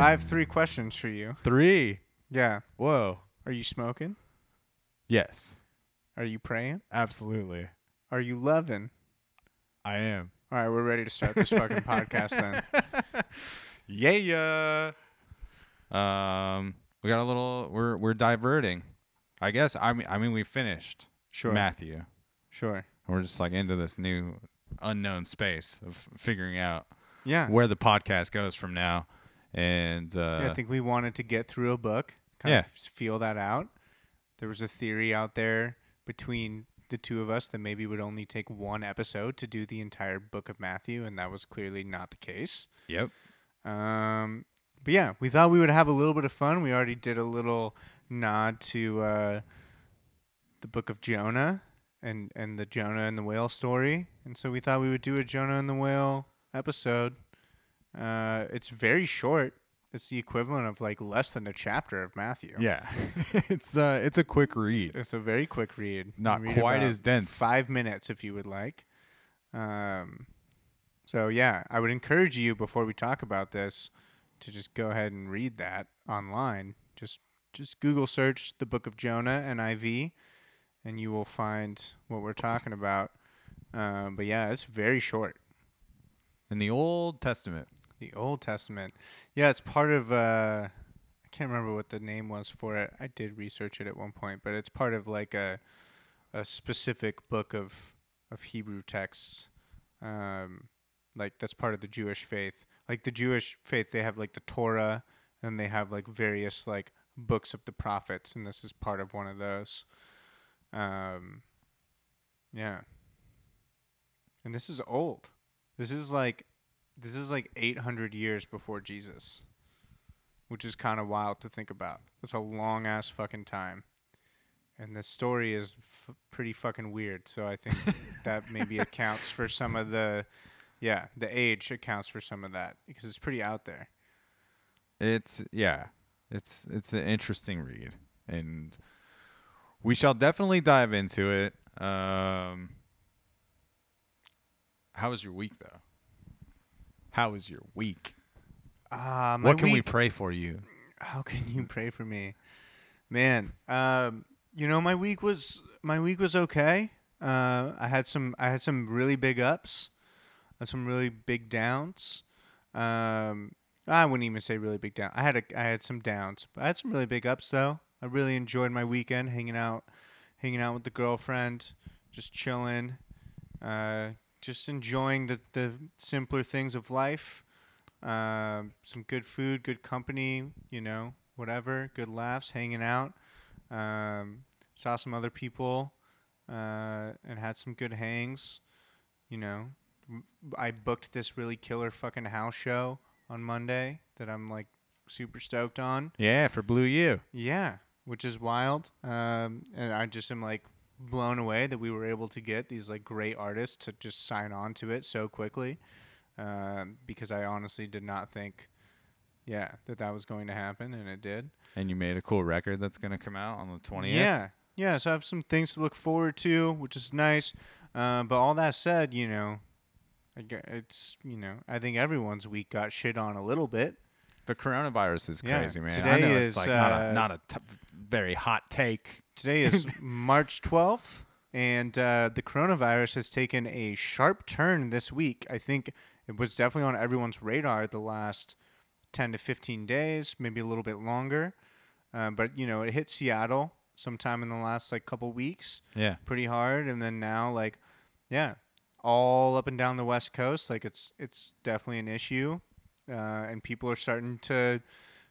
I have three questions for you. Three. Yeah. Whoa. Are you smoking? Yes, Are you praying? absolutely. Are you loving? I am. All right, we're ready to start this fucking podcast then. Yeah. Um, we got a little. We're we're diverting. I guess. I mean, I mean, we finished Sure. Matthew. Sure. We're just like into this new unknown space of figuring out Yeah. where the podcast goes from now. And uh, yeah, I think we wanted to get through a book, kind Yeah. of feel that out. There was a theory out there between the two of us that maybe it would only take one episode to do the entire book of Matthew, and that was clearly not the case. yep. Um, but yeah, we thought we would have a little bit of fun. We already did a little nod to uh, the book of Jonah and and the Jonah and the whale story, and so we thought we would do a Jonah and the whale episode. Uh, it's very short. It's the equivalent of like less than a chapter of Matthew. Yeah. it's uh it's a quick read. It's a very quick read. Not read quite as dense. Five minutes, if you would like. Um, so yeah, I would encourage you before we talk about this to just go ahead and read that online. Just just Google search the Book of Jonah and NIV, and you will find what we're talking about. Um, but yeah, it's very short. In the Old Testament. The Old Testament. Yeah, it's part of uh I can't remember what the name was for it. I did research it at one point, but it's part of like a a specific book of of Hebrew texts. Um like that's part of the Jewish faith. Like the Jewish faith they have like the Torah and they have like various like books of the prophets and this is part of one of those. Um yeah. And this is old. This is like this is like 800 years before Jesus, which is kind of wild to think about. That's a long ass fucking time. And the story is f- pretty fucking weird. So I think that maybe accounts for some of the, yeah, the age accounts for some of that because it's pretty out there. It's yeah. It's it's an interesting read. And we shall definitely dive into it. Um How was your week though? How was your week? My what can we pray for you? How can you pray for me, man? Um, you know, my week was my week was okay. Uh, I had some I had some really big ups, and some really big downs. Um, I wouldn't even say really big down. I had a I had some downs, but I had some really big ups though. I really enjoyed my weekend, hanging out, hanging out with the girlfriend, just chilling, uh, just enjoying the the simpler things of life um, some good food, good company, you know, whatever, good laughs, hanging out. Um, saw some other people uh, and had some good hangs. You know, I booked this really killer fucking house show on Monday that I'm like super stoked on. Yeah, for Blue U. Yeah, which is wild. Um, and I just am like blown away that we were able to get these like great artists to just sign on to it so quickly. Um, because I honestly did not think, yeah, that that was going to happen, and it did. And you made a cool record that's gonna come out on the twentieth. Yeah, yeah. So I have some things to look forward to, which is nice. Uh, but all that said, you know, I it's you know, I think everyone's week got shit on a little bit. The coronavirus is Yeah, crazy, man. I today know is, it's like not uh, a not a t- very hot take. Today is March 12th, and uh, the coronavirus has taken a sharp turn this week. I think it was definitely on everyone's radar the last 10 to 15 days, maybe a little bit longer. Uh, but, you know, it hit Seattle sometime in the last, like, couple weeks Yeah. pretty hard. And then now, like, yeah, all up and down the West Coast, like, it's, it's definitely an issue. Uh, and people are starting to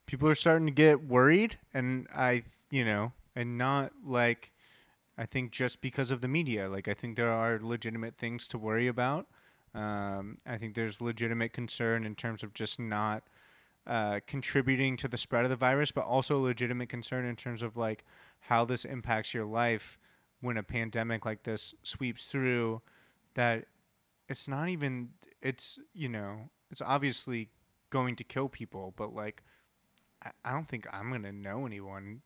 people are starting to get worried and i you know and not like i think just because of the media. Like i think there are legitimate things to worry about. Um, i think there's legitimate concern in terms of just not uh, contributing to the spread of the virus but also legitimate concern in terms of like how this impacts your life when a pandemic like this sweeps through that it's not even it's you know it's obviously going to kill people but like I, I don't think i'm gonna know anyone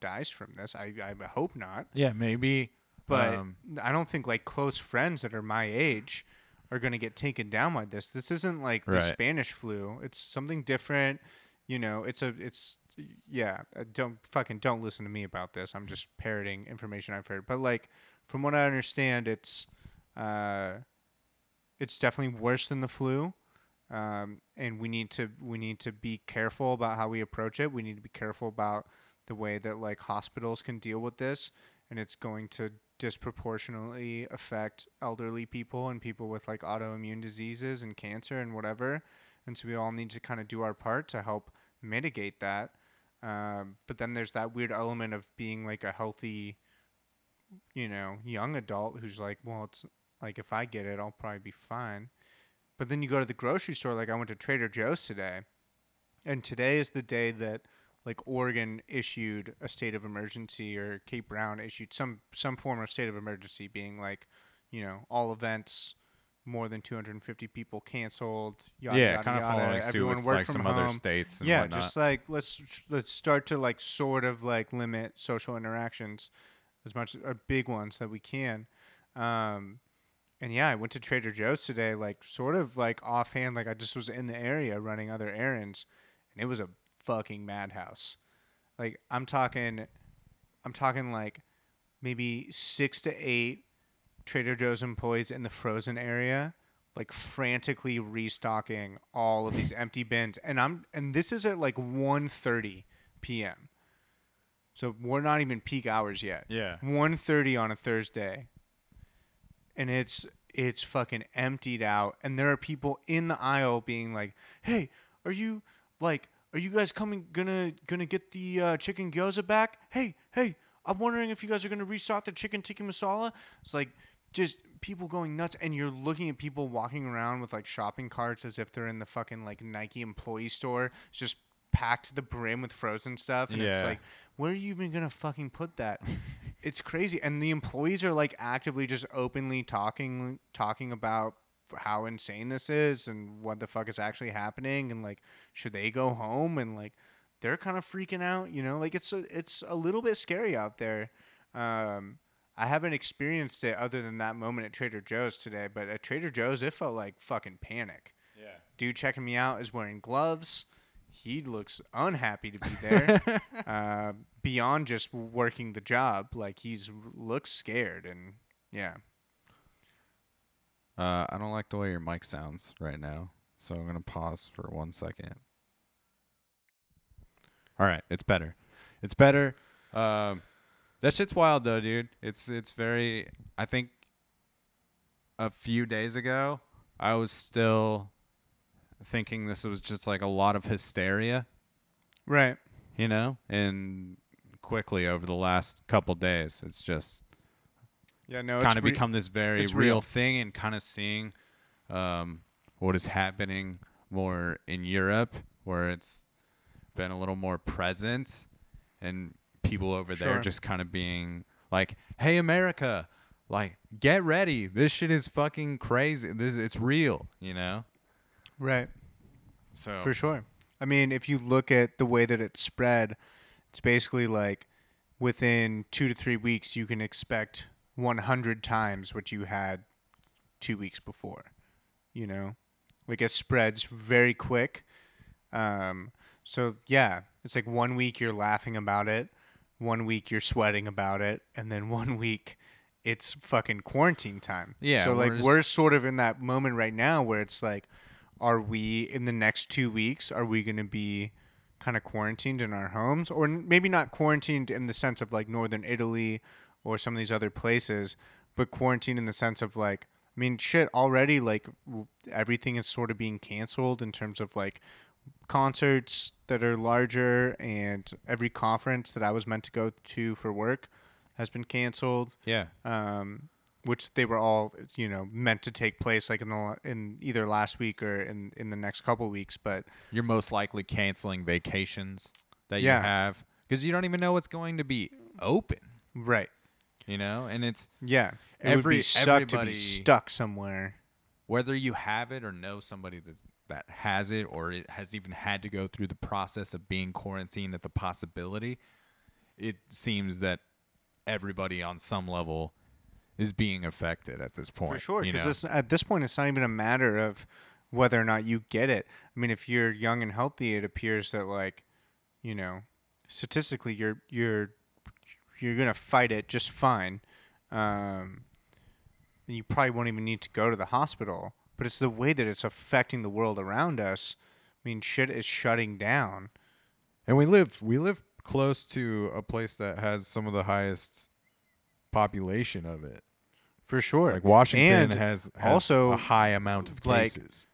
dies from this i, I hope not Yeah, maybe. but um, i don't think like close friends that are my age are gonna get taken down by this this isn't like the Right. spanish flu it's something different You know, it's a it's yeah. uh, Don't fucking don't listen to me about this. I'm just parroting information I've heard. But like from what I understand, it's uh, it's definitely worse than the flu. Um, and we need to we need to be careful about how we approach it. We need to be careful about the way that like hospitals can deal with this, and it's going to disproportionately affect elderly people and people with like autoimmune diseases and cancer and whatever. And so we all need to kind of do our part to help mitigate that. Um, but then there's that weird element of being like a healthy, you know, young adult who's like, well, it's like if I get it, I'll probably be fine. But then you go to the grocery store, like I went to Trader Joe's today, and today is the day that like Oregon issued a state of emergency or Kate Brown issued some some form of state of emergency, being like, you know, all events more than 250 people canceled. Yada, yeah, yada, kind of yada. following suit with like some home. other states and yeah, whatnot. just like let's let's start to like sort of like limit social interactions as much uh, big ones that we can. Um, and yeah, I went to Trader Joe's today, like sort of like offhand, like I just was in the area running other errands, and it was a fucking madhouse. Like I'm talking, I'm talking like maybe six to eight Trader Joe's employees in the frozen area, like frantically restocking all of these empty bins, and I'm and this is at like 1.30 p.m. So we're not even peak hours yet. yeah. 1.30 on a Thursday, and it's it's fucking emptied out, and there are people in the aisle being like, "Hey, are you like, are you guys coming gonna gonna get the uh, chicken gyoza back? Hey, hey, I'm wondering if you guys are gonna restock the chicken tikka masala." It's like just people going nuts, and you're looking at people walking around with like shopping carts as if they're in the fucking like Nike employee store. It's just packed to the brim with frozen stuff, and it's Yeah. like, where are you even gonna fucking put that? it's crazy, and the employees are like actively just openly talking talking about how insane this is and what the fuck is actually happening, and like should they go home and like they're kind of freaking out, you know, like it's a, it's a little bit scary out there. Um, I haven't experienced it other than that moment at Trader Joe's today, but at Trader Joe's it felt like fucking panic Yeah. dude checking me out is wearing gloves. He looks unhappy to be there. uh, beyond just working the job, like he's looks scared and yeah. Uh, I don't like the way your mic sounds right now, so I'm gonna pause for one second. All right, it's better. It's better. Um, that shit's wild though, dude. It's it's very. I think a few days ago, I was still thinking this was just like a lot of hysteria, Right. you know, and quickly over the last couple days, it's just Yeah. No. It's kind of re- become this very real, real. thing and kind of seeing um, what is happening more in Europe where it's been a little more present and people over there Sure. just kind of being like hey America like get ready this shit is fucking crazy this it's real you know right. so For sure. I mean, if you look at the way that it's spread, it's basically like within two to three weeks, you can expect 100 times what you had two weeks before. You know, like it spreads very quick. Um, so yeah, it's like one week you're laughing about it, one week you're sweating about it, and then one week it's fucking quarantine time. Yeah, So we're like just- we're sort of in that moment right now where it's like, are we in the next two weeks? Are we going to be kind of quarantined in our homes, or n- maybe not quarantined in the sense of like northern Italy or some of these other places, but quarantine in the sense of like, I mean, shit. Already, like everything is sort of being canceled in terms of like concerts that are larger, and every conference that I was meant to go to for work has been canceled yeah um, which they were all you know meant to take place like in the in either last week or in in the next couple weeks but you're most likely canceling vacations that Yeah. you have because you don't even know what's going to be open right you know? And it's yeah. It would Every- be sucked to everybody- be stuck somewhere. Whether you have it or know somebody that that has it or it has even had to go through the process of being quarantined at the possibility it seems that everybody on some level is being affected at this point for sure because at this point it's not even a matter of whether or not you get it. I mean, if you're young and healthy, it appears that like, you know, statistically you're you're you're gonna fight it just fine. Um, and you probably won't even need to go to the hospital. But it's the way that it's affecting the world around us. I mean, shit is shutting down. And we live we live close to a place that has some of the highest population of it. For sure. Like Washington And has, has also, a high amount of like, cases.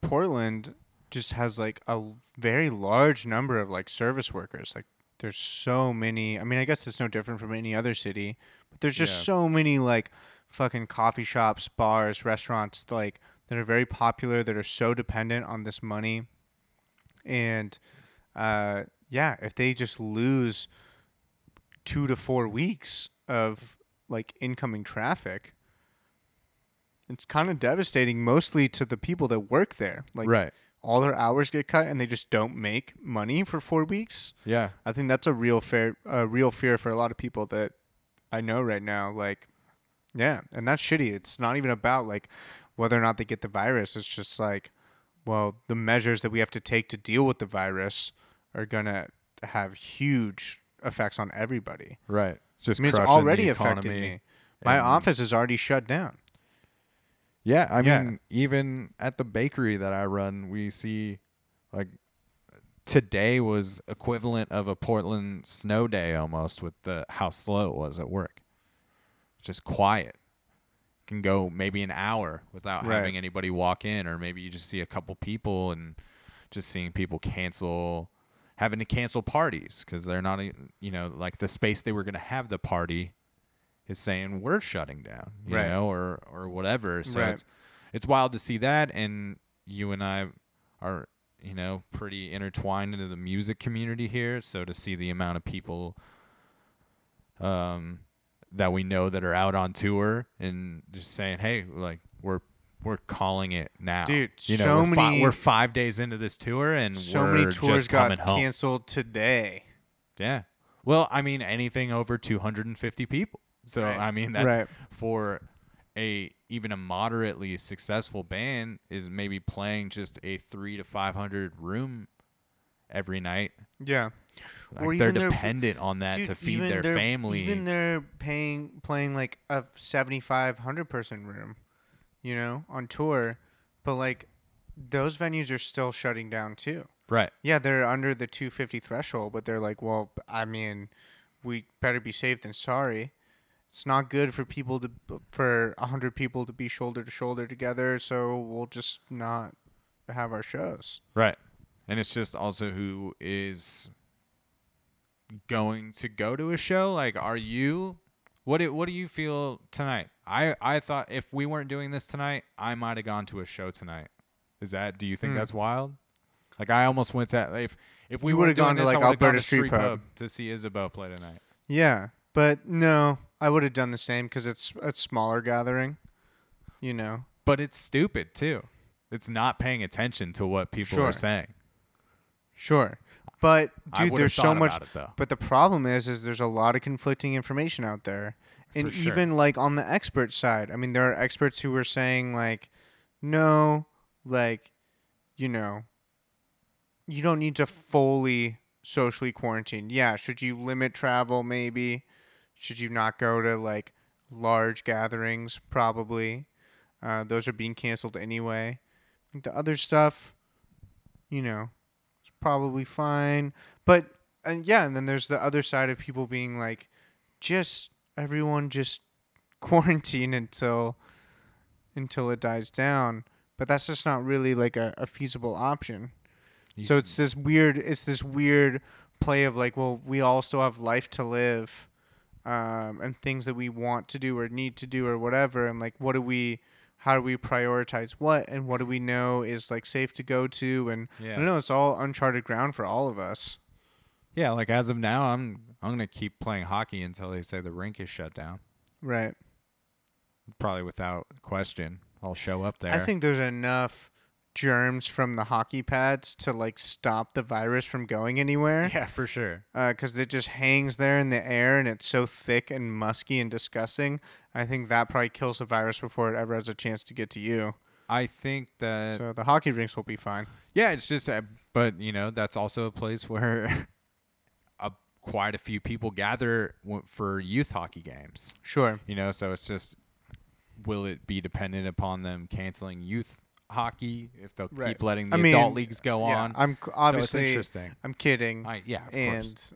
Portland just has like a very large number of like service workers. Like there's so many. I mean, I guess it's no different from any other city, but there's just Yeah. so many like fucking coffee shops, bars, restaurants like that are very popular that are so dependent on this money. And uh yeah, if they just lose 2 to 4 weeks of like incoming traffic, it's kind of devastating mostly to the people that work there. Like right. All their hours get cut and they just don't make money for 4 weeks. Yeah. I think that's a real fair a real fear for a lot of people that I know right now like yeah, and that's shitty. It's not even about like whether or not they get the virus. It's just like well, the measures that we have to take to deal with the virus are going to have huge effects on everybody. Right. Just I mean, it's already affected me. My office is already shut down. Yeah, I Yeah. mean, even at the bakery that I run, we see like today was equivalent of a Portland snow day almost with the how slow it was at work. Just quiet. Can go maybe an hour without Right. having anybody walk in, or maybe you just see a couple people and just seeing people cancel, having to cancel parties because they're not, you know, like the space they were going to have the party is saying we're shutting down, you Right. know, or or whatever. So Right. it's it's wild to see that, and you and I are you know pretty intertwined into the music community here. So to see the amount of people um, that we know that are out on tour and just saying, hey, like we're we're calling it now, Dude, You know, so we're, fi- many- we're five days into this tour, and So we're many tours just got home. canceled today. Yeah. Well, I mean, anything over 250 people. So Right. I mean, that's Right. for a even a moderately successful band is maybe playing just a three to 500 room every night. Yeah. Like they're dependent on that Dude, to feed their family. Even they're paying playing like a 75 100 person room, you know, on tour, but like those venues are still shutting down too. right. Yeah, they're under the 250 threshold, but they're like, well, I mean, we better be safe than sorry. It's not good for people to for 100 people to be shoulder to shoulder together, so we'll just not have our shows. Right. And it's just also who is going to go to a show. Like, are you? What do, What do you feel tonight? I I thought if we weren't doing this tonight, I might have gone to a show tonight. Is that? Do you think Hmm. that's wild? Like, I almost went to if if we would have gone to, like, I would've gone Alberta to Street Pub. to see Isabel play tonight. Yeah, but no, I would have done the same because it's a smaller gathering. You know. But it's stupid too. It's not paying attention to what people Sure. are saying. Sure. But I dude, would've there's so thought much about it, though. but the problem is is there's a lot of conflicting information out there. And sure. even like on the expert side, I mean there are experts who are saying like no, like you know, you don't need to fully socially quarantine. Yeah, should you limit travel maybe? Should you not go to like large gatherings probably? Uh, those are being canceled anyway. The other stuff, you know, it's probably fine. But and yeah, and then there's the other side of people being like, just everyone just quarantine until until it dies down. But that's just not really like a, a feasible option. You- So it's this weird it's this weird play of like, well, we all still have life to live, um, and things that we want to do or need to do or whatever, and like what do we how do we prioritize what and what do we know is like safe to go to and I don't know, it's all uncharted ground for all of us. Yeah, like as of now, I'm I'm gonna keep playing hockey until they say the rink is shut down. Right. Probably without question, I'll show up there. I think there's enough germs from the hockey pads to like stop the virus from going anywhere. yeah, for sure. because it just hangs there in the air and it's so thick and musky and disgusting. I think that probably kills the virus before it ever has a chance to get to you. I think that so the hockey rinks will be fine. yeah, it's just uh, but you know that's also a place where a, quite a few people gather w- for youth hockey games. Sure. You know, so it's just will it be dependent upon them canceling youth hockey if they'll Right. keep letting the I mean, adult leagues go Yeah, on? I'm c- so it's obviously interesting. I'm kidding, I, yeah, of and course.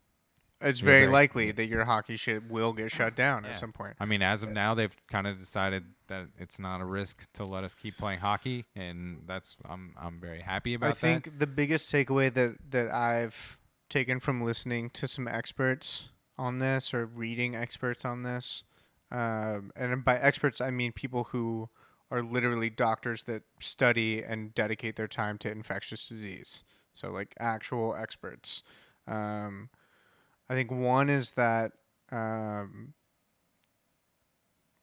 it's You're very likely that your hockey shit will get shut down Yeah. at some point. I mean, as of now, they've kind of decided that it's not a risk to let us keep playing hockey, and that's I'm I'm very happy about I think that. the biggest takeaway that that I've taken from listening to some experts on this or reading experts on this, um, and by experts I mean people who are literally doctors that study and dedicate their time to infectious disease. So like actual experts. Um, I think one is that um,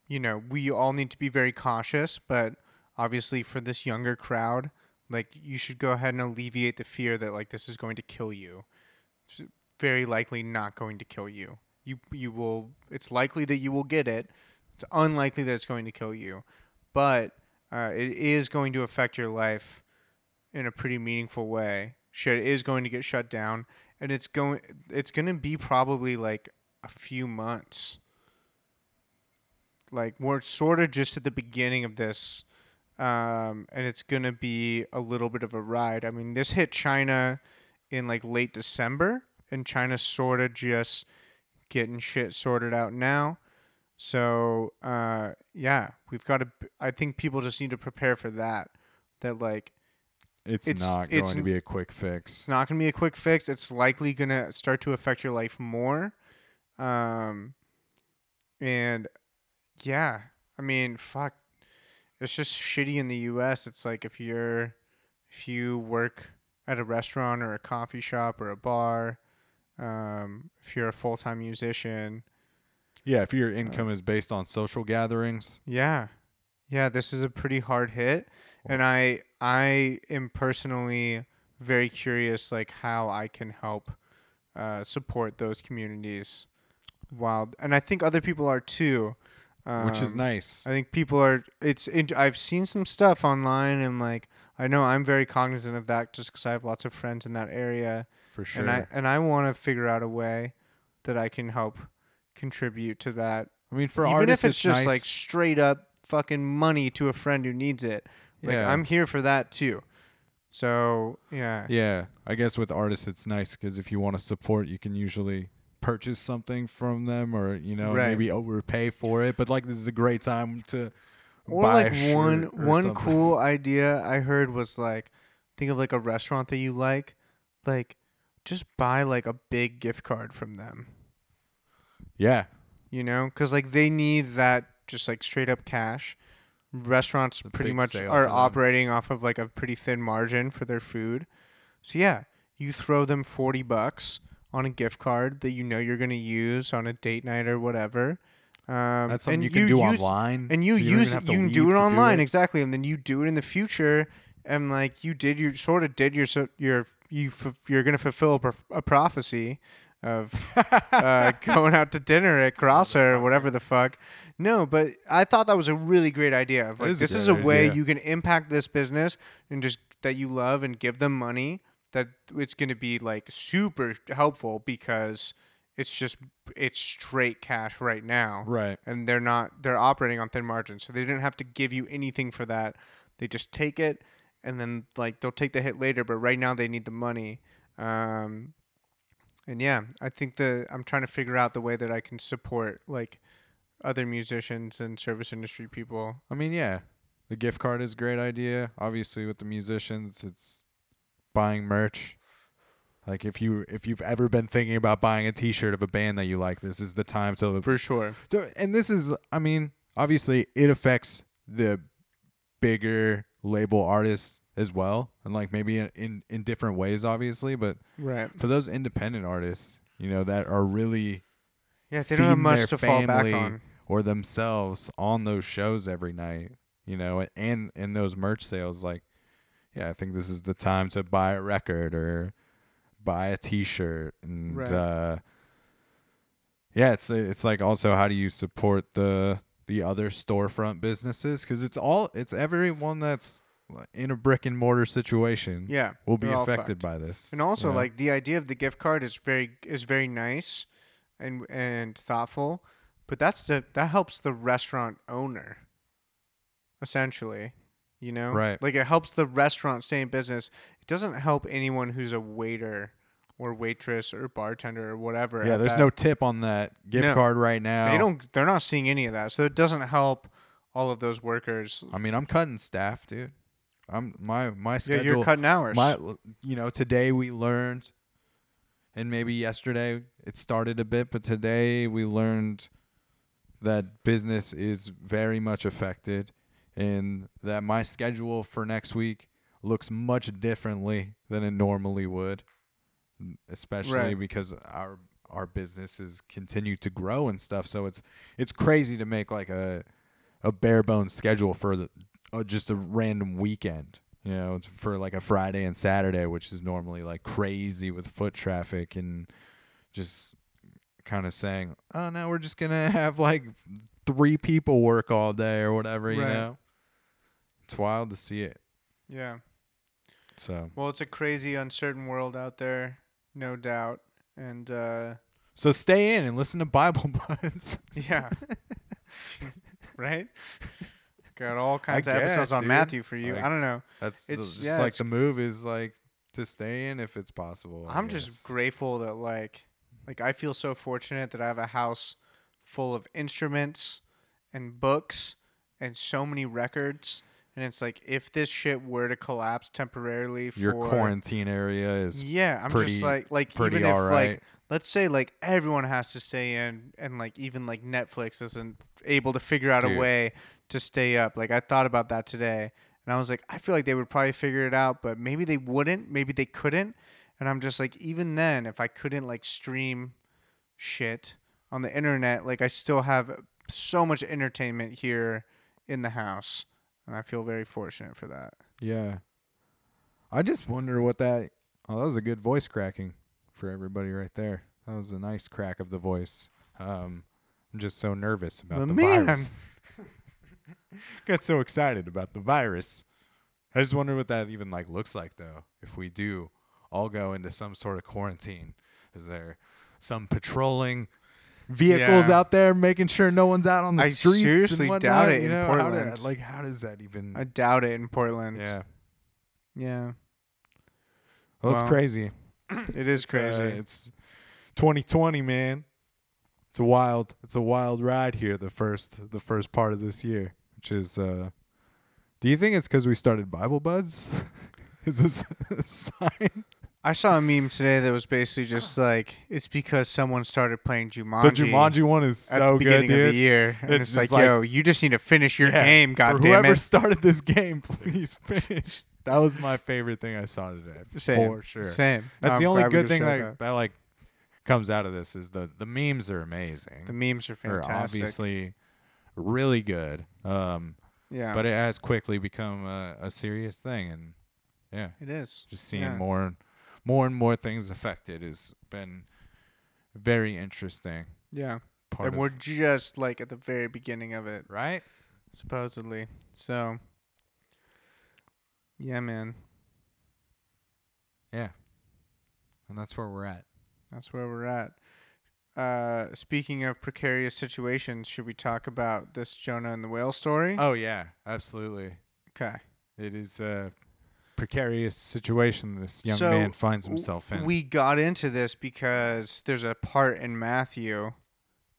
you know we all need to be very cautious, but obviously for this younger crowd like you should go ahead and alleviate the fear that like this is going to kill you it's very likely not going to kill you you you will it's likely that you will get it it's unlikely that it's going to kill you but uh, it is going to affect your life in a pretty meaningful way shit is going to get shut down and it's going it's going to be probably like a few months like we're sort of just at the beginning of this um, and it's gonna be a little bit of a ride. I mean, this hit China in like late December, and China's sort of just getting shit sorted out now. So uh, yeah, we've got to. I think people just need to prepare for that. That like It's, it's- not going it's to be a quick fix. it's not gonna be a quick fix. It's likely gonna start to affect your life more. Um, and yeah, I mean, fuck, it's just shitty in the U.S. It's like if you're, if you work at a restaurant or a coffee shop or a bar, um, if you're a full time musician, Yeah, if your income is based on social gatherings, yeah, yeah, this is a pretty hard hit, and I I am personally very curious like how I can help uh, support those communities, while and I think other people are too, which is Um, nice. I think people are. It's. int- I've seen some stuff online, and like I know I'm very cognizant of that, just because I have lots of friends in that area, For sure. and I and I want to figure out a way that I can help contribute to that. I mean, for Even artists, if it's, just nice. like straight up fucking money to a friend who needs it. Like yeah. I'm here for that too. So yeah, Yeah, I guess with artists it's nice because if you want to support, you can usually purchase something from them or you know Right. maybe overpay for it. But like this is a great time to or buy like one or one something. cool idea I heard was like think of like a restaurant that you like, like just buy like a big gift card from them. Yeah, You know, because like they need that just like straight up cash. Restaurants a pretty much are operating off of like a pretty thin margin for their food. So yeah, you throw them forty bucks on a gift card that you know you're gonna use on a date night or whatever. Um, that's something and you can do use- online, and you so use it, you can do it to online it. exactly, and then you do it in the future, and like you did, you sort of did your so- your you f- you're gonna fulfill a, prof- a prophecy of uh, going out to dinner at Grosser or whatever the fuck. No, but I thought that was a really great idea. Of like, is this is a way idea. you can impact this business and just that you love and give them money. That it's going to be like super helpful because it's just it's straight cash right now right. and they're not they're operating on thin margins so they didn't have to give you anything for that they just take it and then like they'll take the hit later but right now they need the money um and yeah i think the i'm trying to figure out the way that i can support like other musicians and service industry people I mean, yeah, the gift card is a great idea. Obviously, with the musicians, it's buying merch. Like if you if you've ever been thinking about buying a T-shirt of a band that you like, this is the time to for sure So, and this is, I mean, obviously it affects the bigger label artists as well, and like maybe in, in in different ways, obviously. But right for those independent artists, you know, that are really yeah they don't have much to fall back on or themselves on those shows every night, you know, and and those merch sales, like, yeah, I think this is the time to buy a record or buy a T-shirt, and Right. uh, yeah, it's it's like also how do you support the the other storefront businesses because it's all it's everyone that's in a brick and mortar situation Yeah. will be affected by this. And also, you know? like the idea of the gift card is very is very nice, and and thoughtful, but that's the that helps the restaurant owner. Essentially, you know, Right. Like it helps the restaurant stay in business. It doesn't help anyone who's a waiter or waitress or bartender or whatever. yeah, there's that- no tip on that gift No. card right now. They don't. They're not seeing any of that, so it doesn't help all of those workers. I mean, I'm cutting staff, dude. I'm my my schedule. Yeah, you're cutting hours. My, you know, today we learned, and maybe yesterday it started a bit, but today we learned that business is very much affected, and that my schedule for next week looks much differently than it normally would, especially Right. because our our businesses continue to grow and stuff. So it's it's crazy to make like a a bare bones schedule for the uh, just a random weekend. You know, for like a Friday and Saturday, which is normally like crazy with foot traffic and just kind of saying, "Oh, now we're just gonna have like three people work all day or whatever." You Right. know, it's wild to see it. yeah. So, Well, it's a crazy, uncertain world out there, no doubt. And uh, so stay in and listen to Bible buds. yeah, right. Got uh, all kinds of episodes on dude. Matthew for you. Like, I don't know. That's It's- just yeah, like it's- the move is like to stay in if it's possible. I I'm just grateful that like, like I feel so fortunate that I have a house full of instruments and books and so many records. And it's like if this shit were to collapse temporarily for Your quarantine area is yeah, I'm pretty- just like like even if right. like let's say like everyone has to stay in and like even like Netflix isn't able to figure out Dude. a way to stay up. Like I thought about that today and I was like I feel like they would probably figure it out, but maybe they wouldn't, maybe they couldn't. And I'm just like even then if I couldn't like stream shit on the internet, like I still have so much entertainment here in the house. And I feel very fortunate for that. Yeah. I just wonder what that. Oh, that was a good voice cracking for everybody right there. That was a nice crack of the voice. Um, I'm just so nervous about The the man. virus. Got so excited about the virus. I just wonder what that even like looks like though. If we do all go into some sort of quarantine, is there some patrolling vehicles Yeah. out there making sure no one's out on the I streets? seriously and doubt it in know, how Portland. do- like, how does that even? I doubt it in Portland. yeah. Yeah. Well, it's crazy. It is It's, uh, crazy. it's 2020, man. It's a wild, it's a wild ride here. The first, the first part of this year, which is. uh Do you think it's because we started Bible Buds? is this a sign? I saw a meme today that was basically just like it's because someone started playing Jumanji. The Jumanji one is so at the beginning good, of the year, and It's it's, like, like- yo, you just need to finish your Yeah, game, For God damn whoever it. started this game, please finish. That was my favorite thing I saw today, Same, for sure. Same. That's No, the I'm only good thing shared that, that like comes out of this is the the memes are amazing. The memes are They're fantastic. obviously really good. Um, yeah, but it has quickly become a, a serious thing, and yeah, it is. just seeing Yeah. more, more and more things affected has been very interesting. Yeah, and we're just like at the very beginning of it, right. supposedly. So, yeah, man, Yeah, and that's where we're at. That's where we're at. Uh, speaking of precarious situations, should we talk about this Jonah and the whale story? Oh yeah, absolutely. okay. It is a precarious situation this young So, man finds himself in. We got into this because there's a part in Matthew,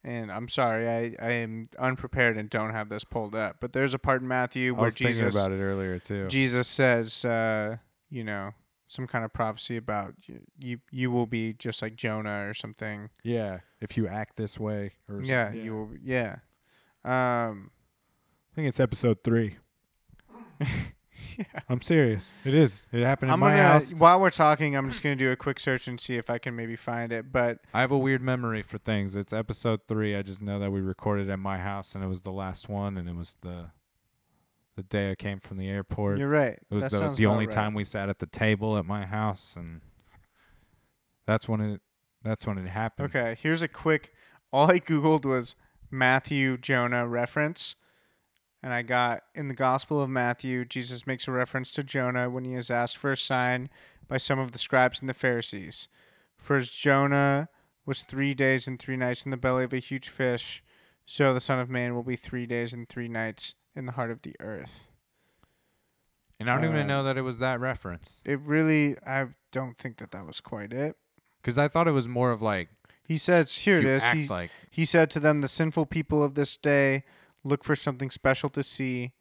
and I'm sorry, I, I am unprepared and don't have this pulled up, but there's a part in Matthew I where was thinking Jesus about it earlier too. Jesus says, uh, you know, some kind of prophecy about you, you you will be just like Jonah or something. yeah, if you act this way, or Yeah, something. you will. Yeah. Um. I think it's episode three. Yeah. I'm serious. It is. It happened in I'm my gonna house. while we're talking, I'm just gonna do a quick search and see if I can maybe find it. But I have a weird memory for things. It's episode three. I just know that we recorded at my house, and it was the last one, and it was the the day I came from the airport. you're right. it was That the the only right. time we sat at the table at my house, and that's when it that's when it happened. Okay, here's a quick. All I googled was Matthew Jonah reference, and I got in the Gospel of Matthew, Jesus makes a reference to Jonah when he is asked for a sign by some of the scribes and the Pharisees. For as Jonah was three days and three nights in the belly of a huge fish, so the Son of Man will be three days and three nights in the heart of the earth. And I don't Uh, even know that it was that reference It really, I don't think that that was quite it. because I thought it was more of like He says, here it you is. act He, like he said to them, The sinful people of this day look for something special to see.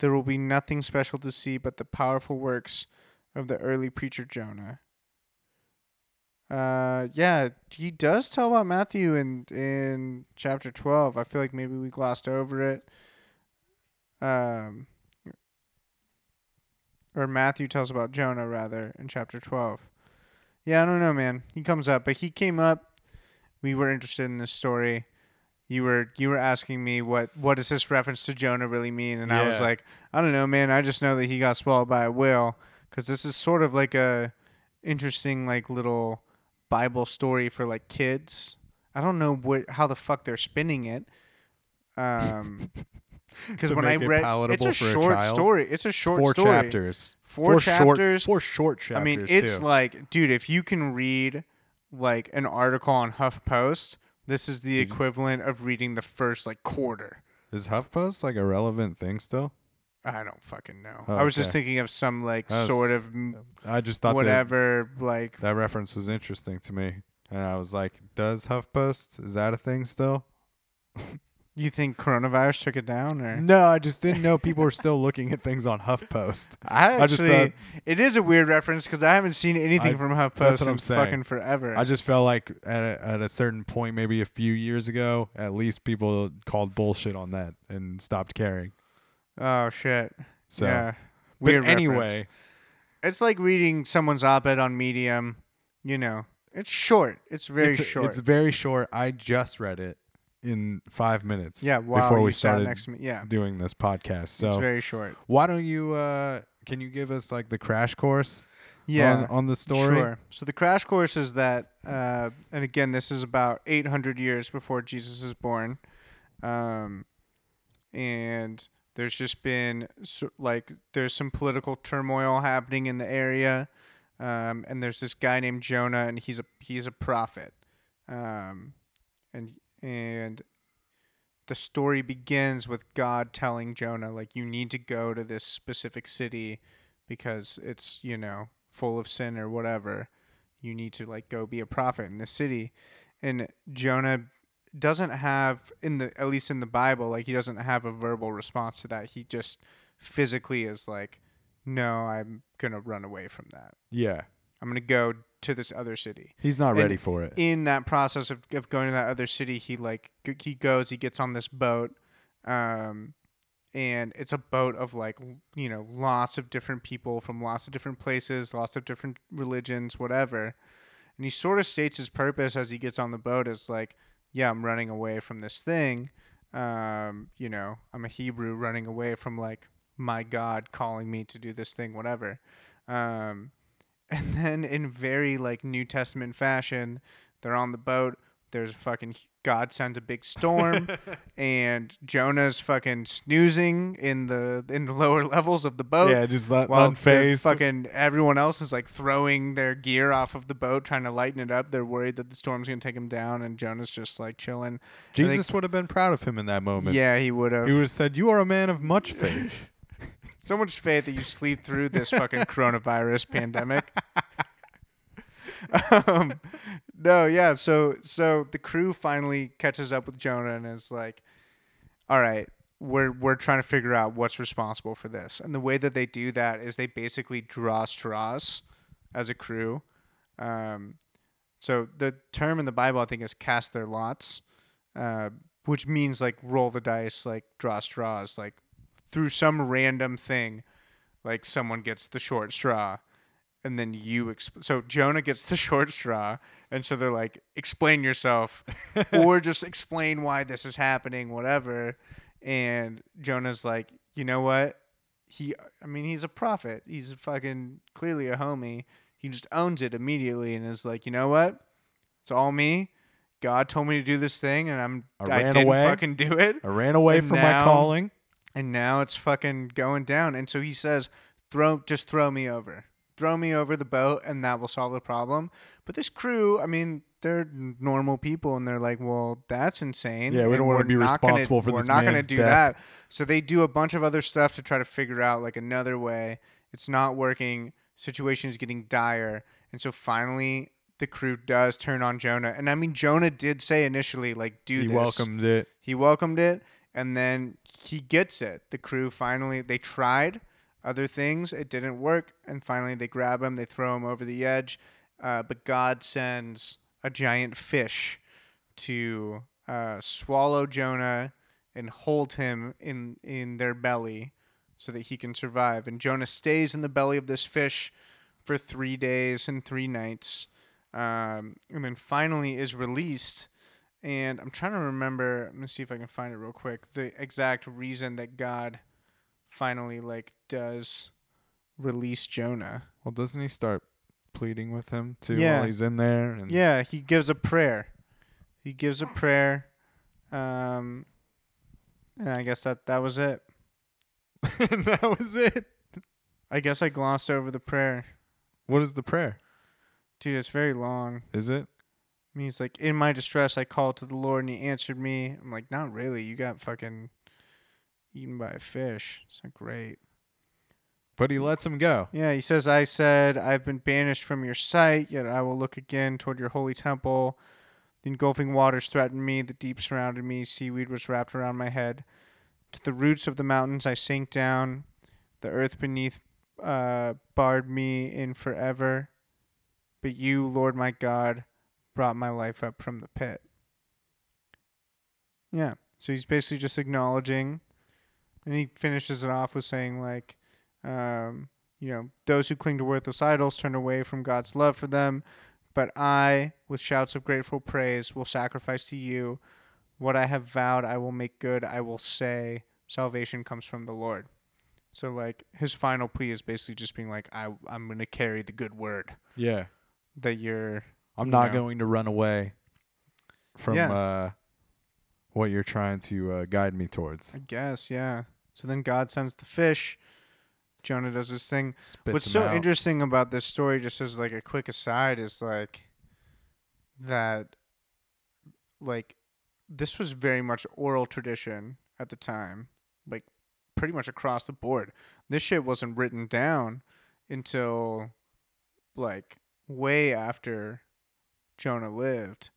There will be nothing special to see but the powerful works of the early preacher Jonah. Uh, yeah, he does tell about Matthew in in chapter twelve. I feel like maybe we glossed over it. Um, or Matthew tells about Jonah rather in chapter twelve. Yeah, I don't know, man. He comes up, but he came up. We were interested in this story. You were you were asking me what what does this reference to Jonah really mean, and I was like, I don't know, man. I just know that he got swallowed by a whale because this is sort of like a interesting like little Bible story for like kids. I don't know what how the fuck they're spinning it. Um, because when I make it read, it's a a short child? story. It's a short four story. chapters, Four, short, chapters. four short chapters. I mean, it's too. like, dude, if you can read like an article on HuffPost, this is the equivalent of reading the first like quarter. is HuffPost like a relevant thing still? I don't fucking know. Oh, I was just thinking of some like was- sort of I just thought that whatever like that reference was interesting to me, and I was like, "Does HuffPost is that a thing still?" you think coronavirus took it down or No, I just didn't know people were still looking at things on HuffPost. I I actually thought- it is a weird reference because I haven't seen anything I- from HuffPost that's what in I'm saying. fucking forever. I just felt like at a, at a certain point, maybe a few years ago, at least people called bullshit on that and stopped caring. oh shit. So, yeah. but Weird reference. anyway, It's like reading someone's op-ed on Medium. You know, it's short. It's very it's, short. It's very short. I just read it in five minutes. yeah, before we started next to me. Yeah, doing this podcast. So it's very short. why don't you? uh Can you give us like the crash course? Yeah, on, on the story. Sure. So the crash course is that, uh, and again, this is about 800 years before Jesus is born, um, and there's just been so, like there's some political turmoil happening in the area, um, and there's this guy named Jonah, and he's a he's a prophet, um, and and the story begins with God telling Jonah like you need to go to this specific city because it's you know full of sin or whatever. You need to like go be a prophet in this city. And jonah doesn't have in the at least in the bible like he doesn't have a verbal response to that. He just physically is like no i'm gonna run away from that. Yeah, i'm gonna go to this other city. He's not And ready for it. in that process of, of going to that other city he like g- he goes he gets on this boat um and it's a boat of like you know lots of different people from lots of different places lots of different religions whatever. And he sort of states his purpose as he gets on the boat as like yeah i'm running away from this thing. Um you know i'm a hebrew running away from like my god calling me to do this thing whatever. Um and then in very like New Testament fashion, they're on the boat. There's a fucking God sends a big storm, and Jonah's fucking snoozing in the in the lower levels of the boat. yeah, just un- While fucking everyone else is like throwing their gear off of the boat, trying to lighten it up. They're worried that the storm's gonna take him down, and Jonah's just like chilling. Jesus would have been proud of him in that moment. Yeah, he would have He would have said, "You are a man of much faith." so much faith that you sleep through this fucking coronavirus pandemic. um, no, yeah. So so the crew finally catches up with Jonah and is like, "All right, we're we're trying to figure out what's responsible for this." And the way that they do that is they basically draw straws as a crew. Um, so the term in the Bible, I think, is cast their lots, uh, which means like roll the dice, like draw straws, like through some random thing, like someone gets the short straw, and then you. Exp- so Jonah gets the short straw, and so they're like, explain yourself, or just explain why this is happening, whatever. And Jonah's like, you know what? He, I mean, he's a prophet. He's fucking clearly a homie. He just owns it immediately and is like, you know what? It's all me. God told me to do this thing, and I'm I I, ran didn't away. fucking do it. I ran away And from now- my calling. And now it's fucking going down. And so he says, "Throw, just throw me over, throw me over the boat, and that will solve the problem." But this crew, I mean, they're normal people, and they're like, "Well, that's insane. Yeah, we don't wanna be not gonna- responsible for this. We're not gonna do death." that." So they do a bunch of other stuff to try to figure out like another way. It's not working. Situation is getting dire, and so finally. The crew does turn on Jonah, and I mean Jonah did say initially, like, "Do he this." welcomed it. He welcomed it, and then he gets it. The crew finally they tried other things, it didn't work, and finally they grab him, they throw him over the edge. Uh, but God sends a giant fish to uh, swallow Jonah and hold him in in their belly so that he can survive. And Jonah stays in the belly of this fish for three days and three nights, um, and then finally is released and I'm trying to remember. Let me see if I can find it real quick. The exact reason that God finally like does release Jonah. Well, doesn't he start pleading with him too Yeah. while he's in there? And Yeah, he gives a prayer. He gives a prayer. Um, and I guess that that was it. and that was it. I guess I glossed over the prayer. What is the prayer? Dude, it's very long. Is it? Mean, he's like, in my distress, I called to the Lord, and He answered me. I'm like, not really. You got fucking eaten by a fish. It's not great. But he lets him go. Yeah, he says, I said, I've been banished from your sight, yet I will look again toward your holy temple. The engulfing waters threatened me, the deep surrounded me, seaweed was wrapped around my head. To the roots of the mountains I sank down, the earth beneath uh, barred me in forever. But you, Lord my God, brought my life up from the pit. Yeah, so he's basically just acknowledging, and he finishes it off with saying, like, um, you know, those who cling to worthless idols turn away from God's love for them, but I, with shouts of grateful praise, will sacrifice to you. What I have vowed, I will make good. I will say, salvation comes from the Lord. So, like, his final plea is basically just being like, I, I'm going to carry the good word Yeah. that you're. I'm not know. going to run away from Yeah. uh, what you're trying to uh, guide me towards. I guess, yeah. So then God sends the fish. Jonah does this thing. Spits What's so out. interesting about this story, just as like a quick aside, is like that, like, this was very much oral tradition at the time, like pretty much across the board. This shit wasn't written down until like way after Jonah lived,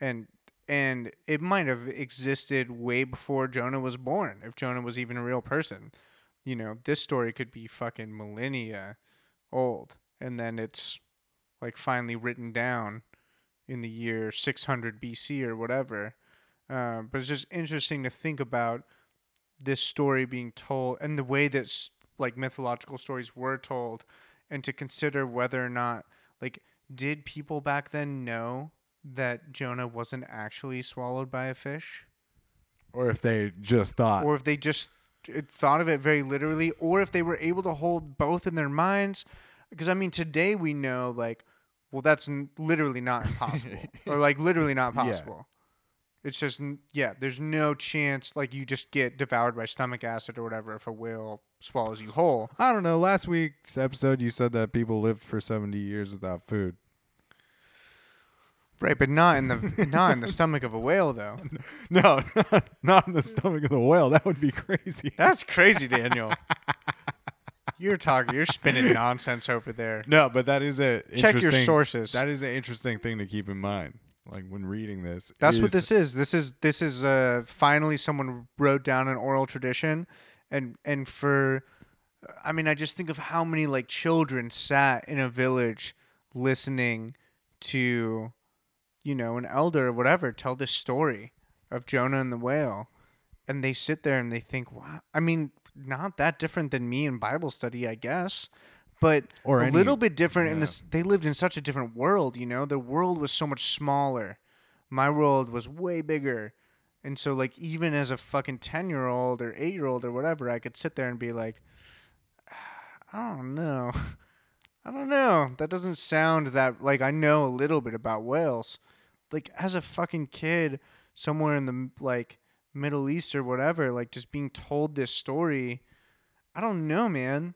and and it might have existed way before Jonah was born, if Jonah was even a real person you know, this story could be fucking millennia old, and then it's like finally written down in the year 600 BC or whatever. Uh, but it's just interesting to think about this story being told and the way that like mythological stories were told, and to consider whether or not like did people back then know that Jonah wasn't actually swallowed by a fish? or if they just thought. or if they just uh, thought of it very literally, or if they were able to hold both in their minds. Because I mean, today we know, like, well, that's n- literally not impossible, or like literally not Yeah. possible. It's just, n- yeah, there's no chance, like, you just get devoured by stomach acid or whatever if a whale swallows you whole. I don't know. Last week's episode, you said that people lived for 70 years without food. Right, but not in the not in the stomach of a whale, though. No, not in the stomach of the whale. That would be crazy. That's crazy, Daniel. you're talking, you're spinning nonsense over there. No, but that is a Check your sources. That is an interesting thing to keep in mind, like when reading this. That's what this is. This is this is uh finally someone wrote down an oral tradition and and for I mean I just think of how many like children sat in a village listening to you know an elder or whatever tell this story of Jonah and the whale. And they sit there and they think wow I mean not that different than me in Bible study I guess but Or a any- little bit different in this they lived in such a different world you know? The world was so much smaller. My world was way bigger and so like even as a fucking 10 year old or 8 year old or whatever i could sit there and be like i don't know i don't know that doesn't sound that like i know a little bit about whales like as a fucking kid somewhere in the like Middle East or whatever, like just being told this story. I don't know, man.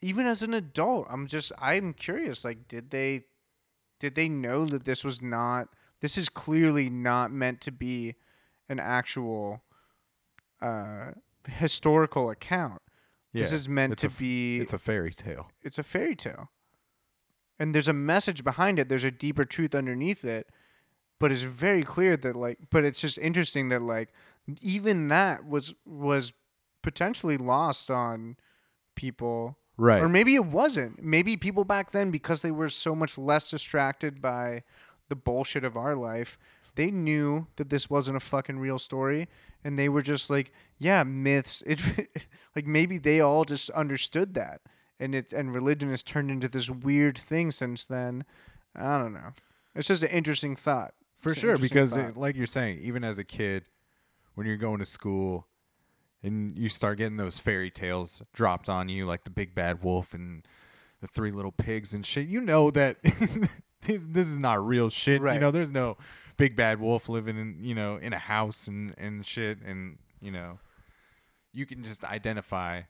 Even as an adult, I'm just I'm curious. Like, did they did they know that this was not this is clearly not meant to be an actual uh historical account. Yeah, this is meant to f- be It's a fairy tale. it's a fairy tale. And there's a message behind it. There's a deeper truth underneath it. But it's very clear that like but it's just interesting that like even that was was potentially lost on people Right. or maybe it wasn't. Maybe people back then because they were so much less distracted by the bullshit of our life, they knew that this wasn't a fucking real story and they were just like, yeah, myths. It like maybe they all just understood that. And it and religion has turned into this weird thing since then. I don't know. It's just an interesting thought. For It's sure, because it, like you're saying, even as a kid, when you're going to school and you start getting those fairy tales dropped on you, like the big bad wolf and the three little pigs and shit, you know that this, this is not real shit. Right. You know, there's no big bad wolf living in you know in a house and and shit, and you know, you can just identify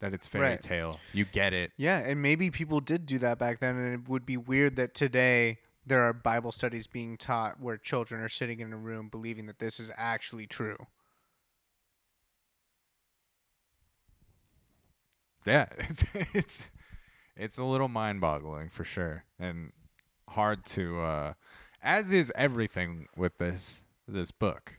that it's fairy Right. tale. You get it. Yeah, and maybe people did do that back then, and it would be weird that today there are Bible studies being taught where children are sitting in a room believing that this is actually true. Yeah, it's it's it's a little mind-boggling for sure, and hard to. uh As is everything with this this book,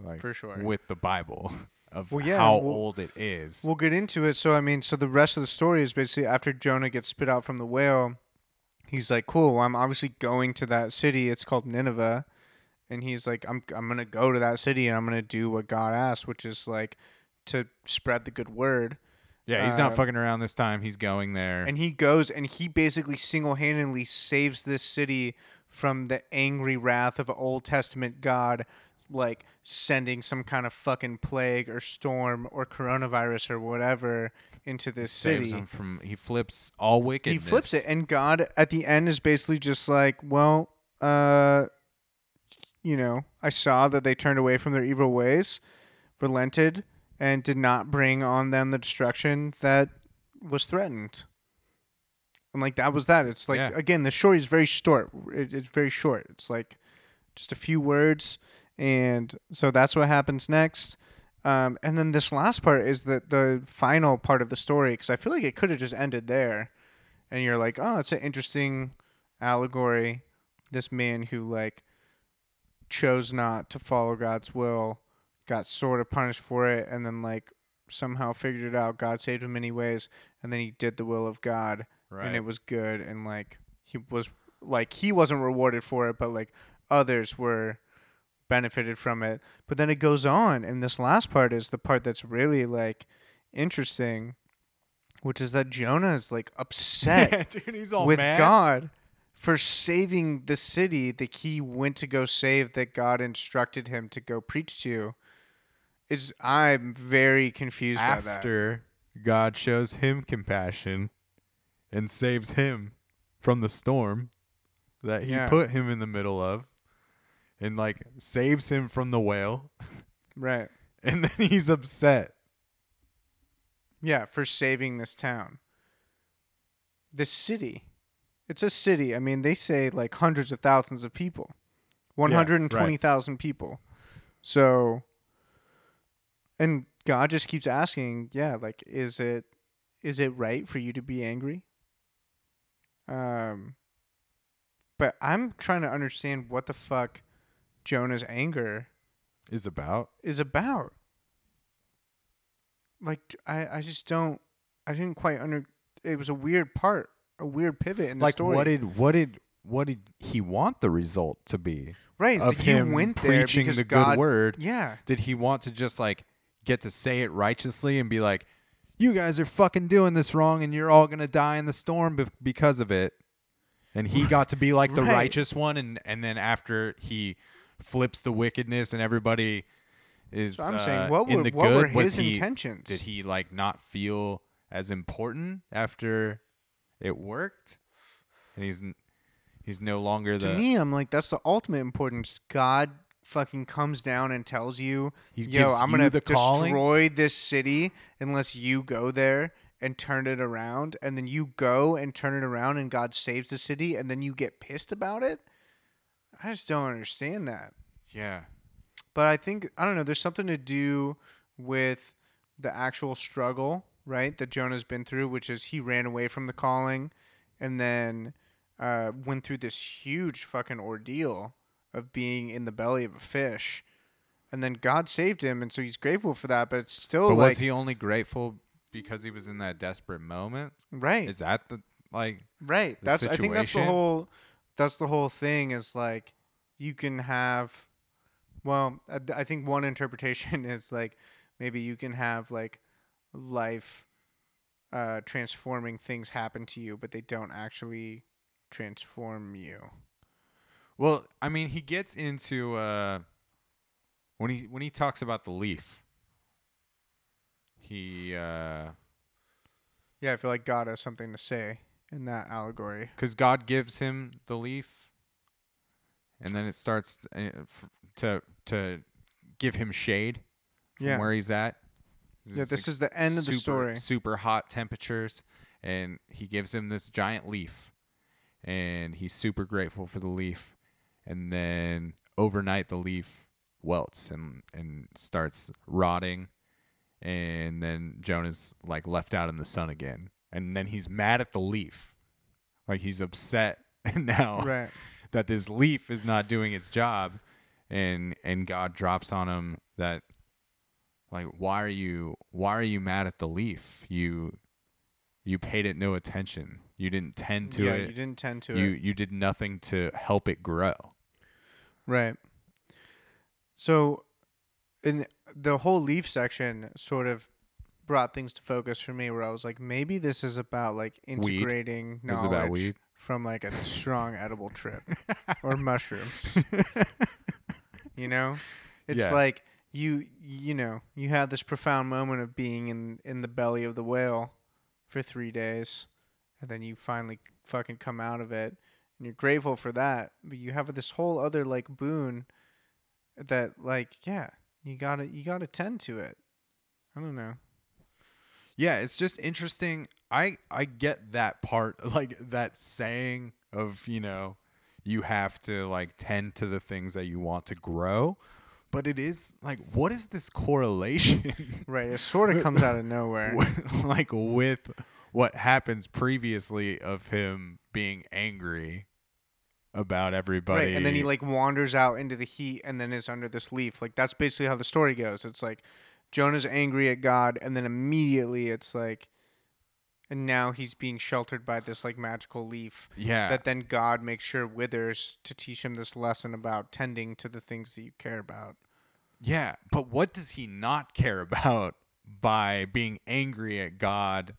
like For sure. with the Bible of Well, yeah, how we'll- old it is. We'll get into it. So, I mean, so the rest of the story is basically after Jonah gets spit out from the whale, he's like, cool, well, I'm obviously going to that city. It's called Nineveh. And he's like, I'm, I'm going to go to that city and I'm going to do what God asked, which is like to spread the good word. yeah, he's not uh, fucking around this time. He's going there. And he goes and he basically single handedly saves this city from the angry wrath of Old Testament God, like sending some kind of fucking plague or storm or coronavirus or whatever into this saves city. him from. He flips all wickedness. He flips it, and God at the end is basically just like, well, uh, you know, I saw that they turned away from their evil ways, relented, and did not bring on them the destruction that was threatened. And like that was that. It's like Yeah. again, the story is very short. It, it's very short. It's like just a few words, and so that's what happens next. Um, and then this last part is the the final part of the story because I feel like it could have just ended there, and you're like, oh, it's an interesting allegory. This man who like chose not to follow God's will, got sort of punished for it, and then like somehow figured it out. God saved him many ways, and then he did the will of God, Right. and it was good, and like he was like he wasn't rewarded for it, but like others were benefited from it. But then it goes on, and this last part is the part that's really like interesting, which is that Jonah is like upset yeah, dude, he's all with mad. God for saving the city that he went to go save that God instructed him to go preach to. Is I'm very confused after God shows him compassion and saves him from the storm that he Yeah. put him in the middle of and like saves him from the whale Right. and then he's upset. Yeah, for saving this town. This city. It's a city. I mean, they say like hundreds of thousands of people. 120,000 people. So and God just keeps asking, yeah, like is it is it right for you to be angry? Um but I'm trying to understand what the fuck Jonah's anger Is about is about. Like I, I just don't I didn't quite under it was a weird part, a weird pivot in the like story. what did what did what did he want the result to be right, of like him went there preaching the God, good word? Yeah. Did he want to just like get to say it righteously and be like, "You guys are fucking doing this wrong, and you're all gonna die in the storm be- because of it"? And he got to be like the Right. righteous one, and and then after he flips the wickedness, and everybody is So I'm uh, saying what in were the what good. were his he, intentions? Did he like not feel as important after it worked? And he's he's no longer to the me, I'm like, that's the ultimate importance. God fucking comes down and tells you, He "Yo, I'm gonna the calling. destroy this city unless you go there and turn it around," and then you go and turn it around, and God saves the city, and then you get pissed about it. I just don't understand that. Yeah. But I think I don't know. There's something to do with the actual struggle, right? That Jonah's been through, which is he ran away from the calling, and then uh, went through this huge fucking ordeal of being in the belly of a fish, and then God saved him, and so he's grateful for that. But it's still But like was he only grateful because he was in that desperate moment? right, Is that the like? right. the That's I think that's the whole that's the whole thing is like you can have well I, I think one interpretation is like maybe you can have like life uh transforming things happen to you but they don't actually transform you Well, I mean, he gets into uh, when he when he talks about the leaf. He uh, yeah i feel like god has something to say in that allegory because God gives him the leaf, and then it starts uh, to to give him shade from Yeah. where he's at. yeah this like is the end of the story Super hot temperatures, and he gives him this giant leaf, and he's super grateful for the leaf, and then overnight the leaf welts and and starts rotting, and then Jonah's like left out in the sun again, and then he's mad at the leaf, like he's upset now right. that this leaf is not doing its job. And and God drops on him that like why are you why are you mad at the leaf? You you paid it no attention you didn't tend to yeah it you didn't tend to you it you did nothing to help it grow Right. So, in the whole leaf section, sort of brought things to focus for me, where I was like, maybe this is about like integrating was knowledge about weed? from like a strong edible trip or mushrooms. you know, it's Yeah. like you you know you had this profound moment of being in in the belly of the whale for three days, and then you finally fucking come out of it and you're grateful for that but you have this whole other like boon that like yeah you gotta you gotta tend to it. I don't know. Yeah it's just interesting. I i get that part like that saying of you know you have to like tend to the things that you want to grow but it is like what is this correlation? Right it sort of comes out of nowhere. With- like with what happens previously of him being angry about everybody right and then he like wanders out into the heat and then is under this leaf. Like that's basically how the story goes. It's like jonah's angry at god and then immediately it's like and now he's being sheltered by this like magical leaf yeah. that then god makes sure withers to teach him this lesson about tending to the things that you care about. Yeah but what does he not care about by being angry at god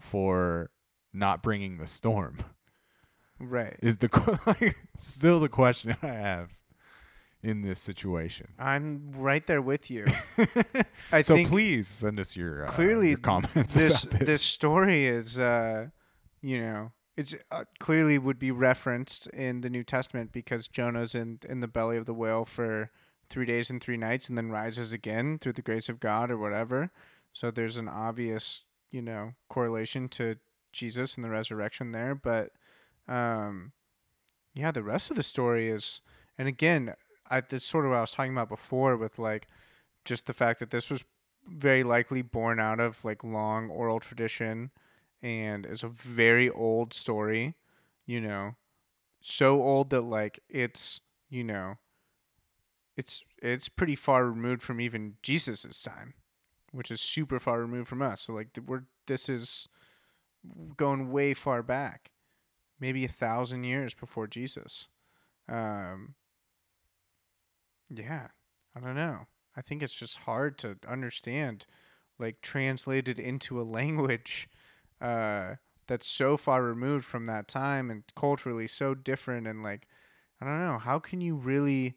for not bringing the storm? Right. Is the que- still the question i have in this situation I'm right there with you. I so please send us your, uh, clearly your comments this, this. this story is, uh, you know, it's uh, clearly would be referenced in the New Testament because Jonah's in in the belly of the whale for three days and three nights, and then rises again through the grace of God or whatever. So there's an obvious, you know, correlation to Jesus and the resurrection there, but um, yeah, the rest of the story is, and again, I this sort of what I was talking about before with like just the fact that this was very likely born out of like long oral tradition and is a very old story, you know, so old that like it's, you know, it's it's pretty far removed from even Jesus's time, which is super far removed from us. So like we're this is going way far back, maybe a thousand years before Jesus. Um, yeah, I don't know. I think it's just hard to understand, like translated into a language uh, that's so far removed from that time and culturally so different. And like, I don't know, how can you really?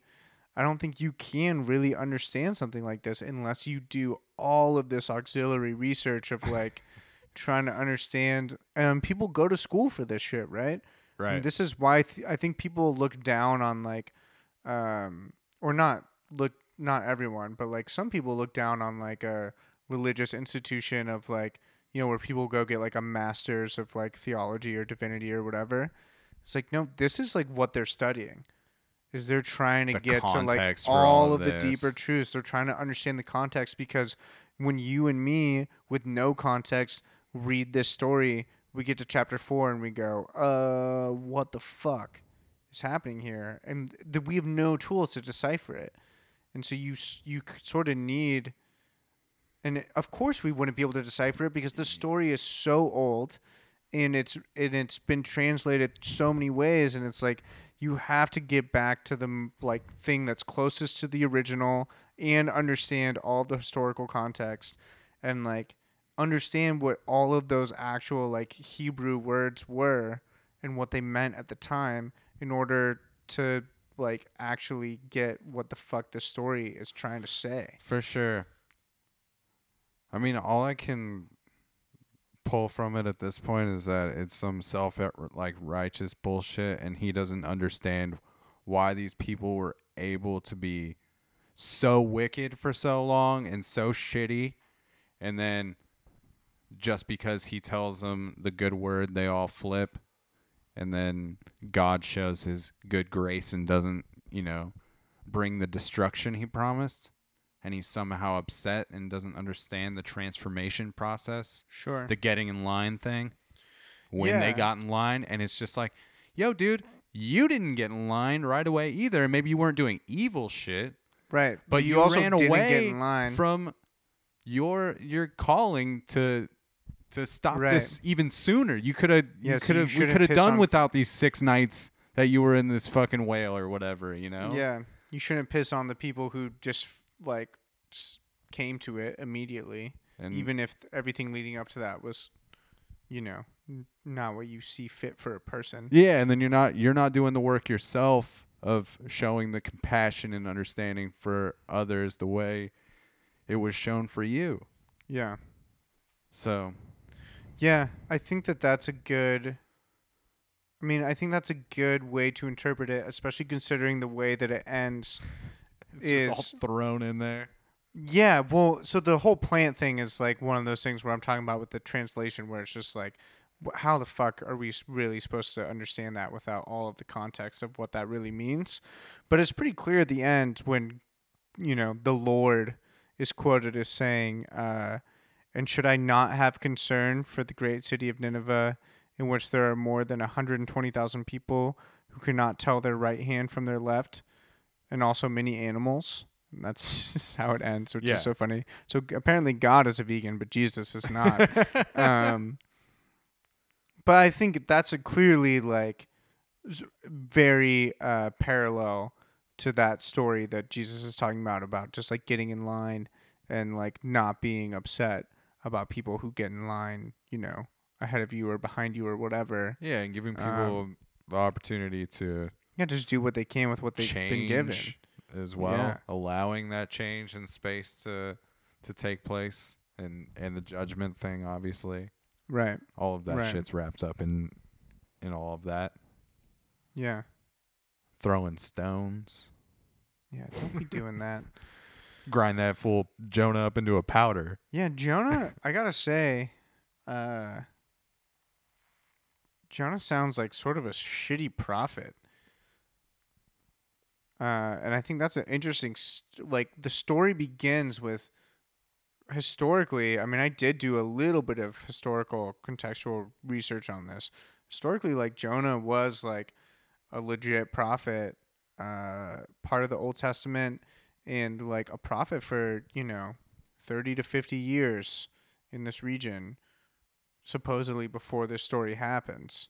I don't think you can really understand something like this unless you do all of this auxiliary research of like trying to understand. Um, people go to school for this shit, right? right And this is why th- I think people look down on like um, or not look not everyone, but like some people look down on like a religious institution of like you know where people go get like a master's of like theology or divinity or whatever. It's like no, this is like what they're studying. Is they're trying to The get to like all, all of of the deeper truths. They're trying to understand the context because when you and me with no context read this story, we get to chapter 4 and we go, "Uh, what the fuck is happening here?" And that we have no tools to decipher it. And so you you sort of need and of course we wouldn't be able to decipher it because the mm-hmm. story is so old and it's and it's been translated so many ways and it's like you have to get back to the like thing that's closest to the original and understand all the historical context and like understand what all of those actual like Hebrew words were and what they meant at the time in order to like actually get what the fuck the story is trying to say. For sure. I mean, all I can pull from it at this point is that it's some self like righteous bullshit, and he doesn't understand why these people were able to be so wicked for so long and so shitty, and then just because he tells them the good word, they all flip, and then God shows His good grace and doesn't, you know, bring the destruction He promised and he's somehow upset and doesn't understand the transformation process, Sure. the getting in line thing. When they got in line, and it's just like, yo, dude, you didn't get in line right away either. Maybe you weren't doing evil shit, right. but you, you, also ran didn't away get in line. from your your calling to to stop Right. this even sooner. You could have Yeah, you could have we could have done on- without these six nights that you were in this fucking whale or whatever, you know? Yeah, you shouldn't piss on the people who just like came to it immediately, And even if th- everything leading up to that was, you know, n- not what you see fit for a person. Yeah, and then you're not you're not doing the work yourself of showing the compassion and understanding for others the way it was shown for you. Yeah, So, yeah. I think that that's a good. I mean, I think that's a good way to interpret it, especially considering the way that it ends. it's Is- just all thrown in there. Yeah, well, so the whole plant thing is like one of those things where I'm talking about with the translation, where it's just like, how the fuck are we really supposed to understand that without all of the context of what that really means? But it's pretty clear at the end when, you know, the Lord is quoted as saying, uh, "And should I not have concern for the great city of Nineveh, in which there are more than 120,000 people who cannot tell their right hand from their left, and also many animals?" And that's how it ends, which Yeah. is so funny. So apparently God is a vegan, but Jesus is not. um, but I think that's a clearly like very uh, parallel to that story that Jesus is talking about about just like getting in line and like not being upset about people who get in line, you know, ahead of you or behind you or whatever. yeah, and giving people Um, the opportunity to Yeah, just do what they can with what they've been given. as well, Yeah. allowing that change in space to to take place and and the judgment thing obviously. Right. All of that Right. shit's wrapped up in in all of that. Yeah. Throwing stones. Yeah. Don't be doing that. grind that fool Jonah up into a powder. Yeah, Jonah, I gotta say, uh, Jonah sounds like sort of a shitty prophet. Uh, and I think that's an interesting, st- like, the story begins with historically, I mean, I did do a little bit of historical contextual research on this. Historically, like, Jonah was like a legit prophet, uh, part of the Old Testament, and like a prophet for, you know, 30 to 50 years in this region, supposedly before this story happens.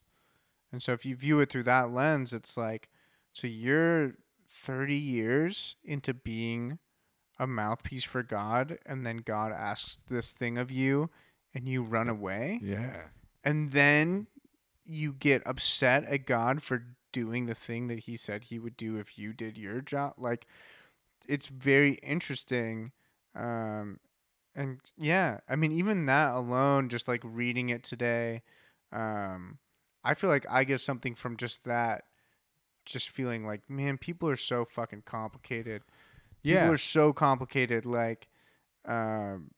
And so if you view it through that lens, it's like, so you're 30 years into being a mouthpiece for God, and then God asks this thing of you, and you run away, Yeah. and then you get upset at God for doing the thing that He said He would do if you did your job. Like, it's very interesting. Um, and yeah, I mean, even that alone, just like reading it today, um, I feel like I get something from just that just feeling like, man, people are so fucking complicated. Yeah. People are so complicated. Like, um,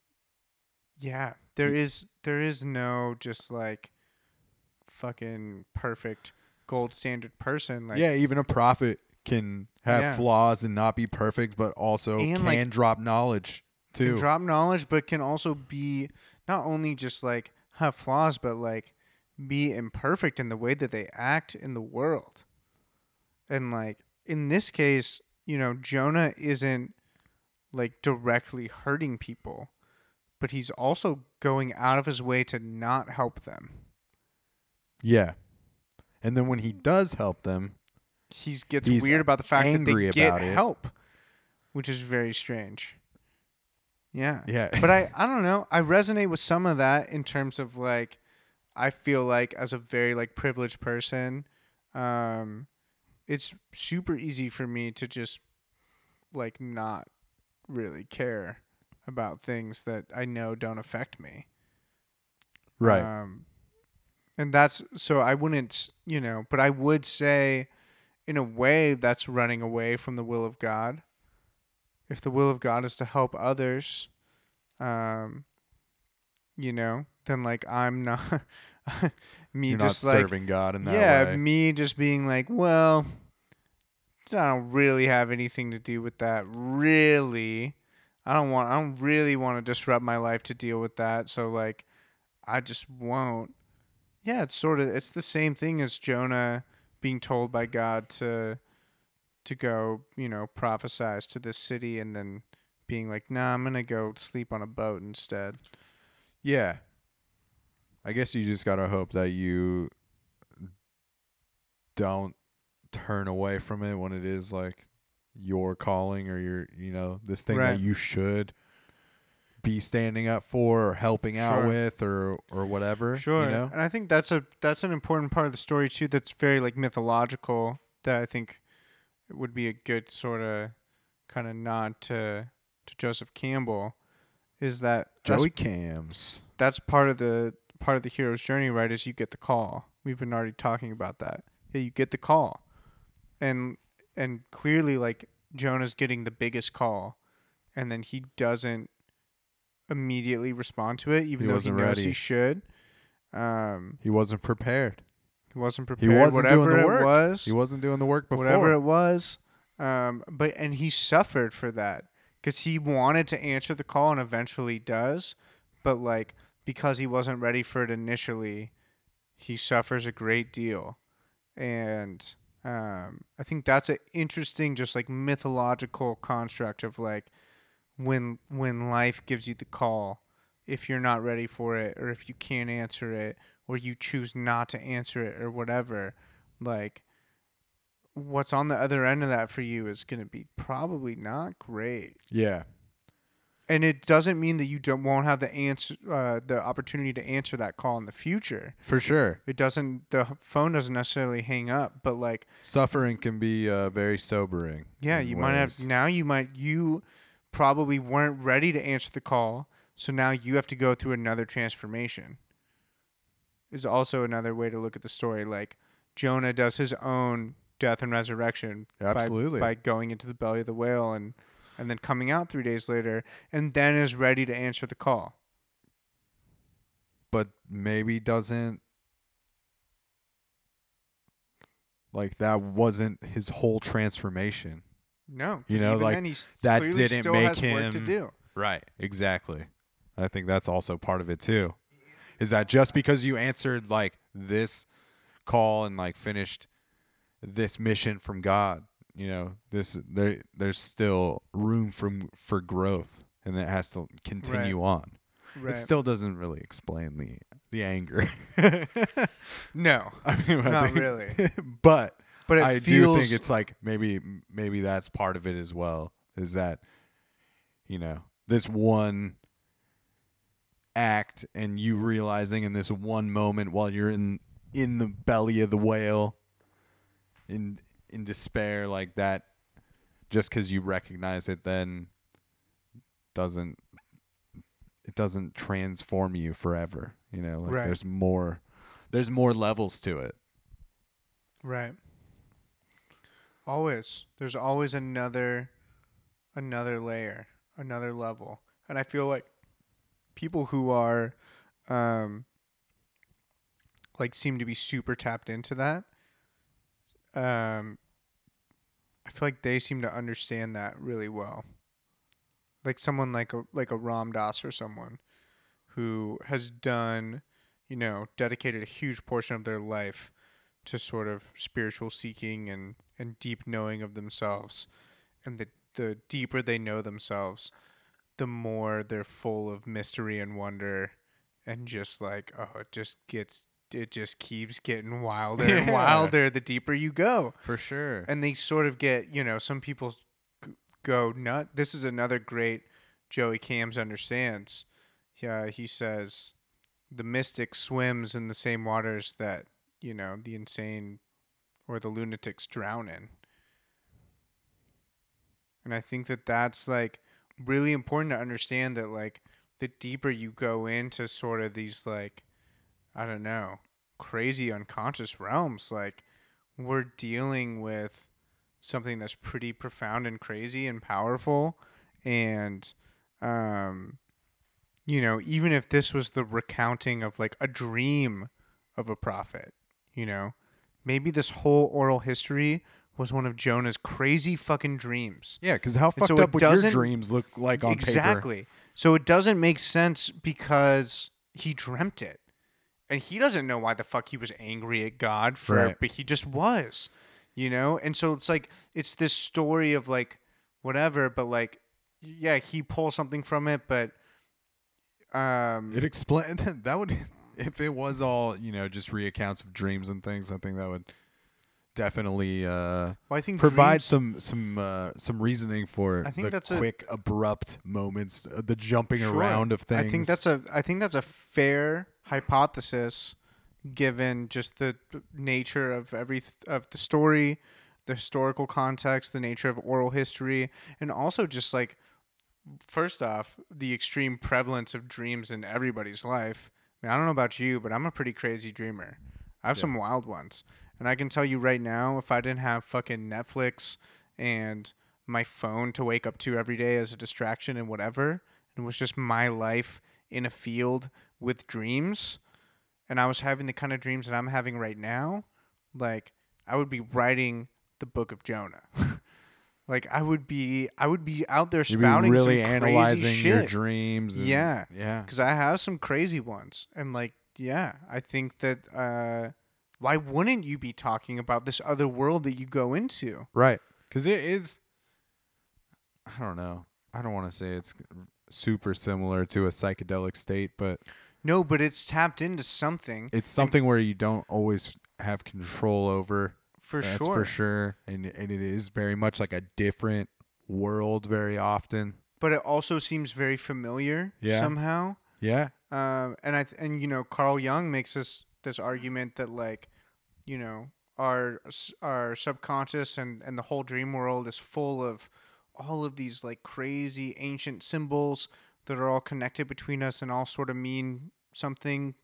yeah, there is there is no just like fucking perfect gold standard person. Like, yeah, even a prophet can have Yeah. flaws and not be perfect, but also And, can like, drop knowledge can too. drop knowledge, but can also be not only just like have flaws, but like be imperfect in the way that they act in the world. And like in this case, you know, Jonah isn't like directly hurting people, but he's also going out of his way to not help them. yeah. And then when he does help them, He gets He's weird about the fact that they get it. help, which is very strange. Yeah. yeah. but I, I don't know. I resonate with some of that in terms of like, I feel like as a very like privileged person, um, it's super easy for me to just like not really care about things that I know don't affect me. right. Um, and that's so I wouldn't, you know, but I would say, in a way, that's running away from the will of God. If the will of God is to help others, um, you know, then like I'm not me You're just like serving God in that yeah, way. me just being like, well, I don't really have anything to do with that. Really, I don't want. I don't really want to disrupt my life to deal with that. So like, I just won't. Yeah, it's sort of. It's the same thing as Jonah being told by God to to go, you know, prophesize to this city, and then being like, nah, I'm gonna go sleep on a boat instead. Yeah. I guess you just got to hope that you don't turn away from it when it is like your calling or your, you know, this thing Right. that you should be standing up for or helping out Sure. with or or whatever, Sure. you know? And I think that's a that's an important part of the story too that's very like mythological that I think would be a good sort of kind of nod to to Joseph Campbell is that that's, Joey Cams. that's part of the part of the hero's journey right is you get the call. We've been already talking about that. Yeah, you get the call. And and clearly like Jonah's getting the biggest call and then he doesn't immediately respond to it even He though he wasn't knows ready. he should. Um He wasn't prepared. he wasn't prepared. wasn't doing whatever the it work. was. He wasn't doing the work before. whatever it was. Um, but and he suffered for that because he wanted to answer the call and eventually does, but like because he wasn't ready for it initially, he suffers a great deal, and um, I think that's an interesting, just like mythological construct of like when when life gives you the call, if you're not ready for it or if you can't answer it or you choose not to answer it or whatever, like what's on the other end of that for you is going to be probably not great. yeah. And it doesn't mean that you don't won't have the answer, uh, the opportunity to answer that call in the future. For sure. It doesn't. The phone doesn't necessarily hang up, but like, Suffering can be uh, very sobering. yeah, you might have now. You might you probably weren't ready to answer the call, so now you have to go through another transformation. Is also another way to look at the story. Like Jonah does his own death and resurrection by- Absolutely. by going into the belly of the whale and and then coming out three days later and then is ready to answer the call. but maybe doesn't like that wasn't his whole transformation. No, You know, like, then that didn't make work to him- do. Right. Exactly. I think that's also part of it too. Is that just because you answered like this call and like finished this mission from God, you know, this there there's still room from for growth and it has to continue on. Right. It still doesn't really explain the the anger. no, I mean, I Not think- really. but but I feels do think it's like maybe maybe that's part of it as well. Is that you know this one act and you realizing in this one moment while you're in in the belly of the whale in in despair like that just because you recognize it then doesn't it doesn't transform you forever you know like Right. there's more there's more levels to it right. Always. There's always another another layer, another level. And I feel like people who are um like seem to be super tapped into that um I feel like they seem to understand that really well. Like someone like a like a Ram Dass or someone who has done, you know, dedicated a huge portion of their life to sort of spiritual seeking and and deep knowing of themselves. And the the deeper they know themselves, the more they're full of mystery and wonder and just like oh it just gets it just keeps getting wilder and wilder the deeper you go For sure. and they sort of get you know some people go nut this is another great joey cams understands yeah he says the mystic swims in the same waters that you know the insane or the lunatics drown in and i think that that's like really important to understand that like the deeper you go into sort of these like i don't know crazy unconscious realms like we're dealing with something that's pretty profound and crazy and powerful. And um you know even if this was the recounting of like a dream of a prophet you know? Maybe this whole oral history was one of jonah's crazy fucking dreams. Yeah, because how fucked so up would your dreams look like on paper? exactly. So it doesn't make sense because he dreamt it. And he doesn't know why the fuck he was angry at god for Right. but he just was you know? And so it's like it's this story of like whatever but like yeah he pulls something from it but um It explain that would if it was all you know just reaccounts of dreams and things. I think that would definitely uh, well, i think provide dreams- some some uh, some reasoning for I think the that's a- quick abrupt moments, uh, the jumping Sure. around of things. I think that's a I think that's a fair hypothesis given just the nature of every of the story, the historical context, the nature of oral history, and also just like first off, the extreme prevalence of dreams in everybody's life. I, mean, I don't know about you, but I'm a pretty crazy dreamer. I have Yeah. some wild ones. And I can tell you right now, if I didn't have fucking Netflix and my phone to wake up to every day as a distraction and whatever, and it was just my life in a field with dreams, and I was having the kind of dreams that I'm having right now, like I would be writing the book of Jonah. like I would be I would be out there You'd be spouting really some analyzing crazy your shit dreams. And, Yeah. yeah. because I have some crazy ones, and like, yeah, I think that uh, why wouldn't you be talking about this other world that you go into? Right. Because it is, I don't know. I don't want to say it's super similar to a psychedelic state, but No, but it's tapped into something it's something where you don't always have control over. For That's sure. for sure. And, and it is very much like a different world very often. But it also seems very familiar Yeah. somehow. Yeah. Um, and I th- and you know Carl Jung makes this this argument that like, you know, our s- our subconscious and and the whole dream world is full of all of these like crazy ancient symbols that are all connected between us and all sort of mean something.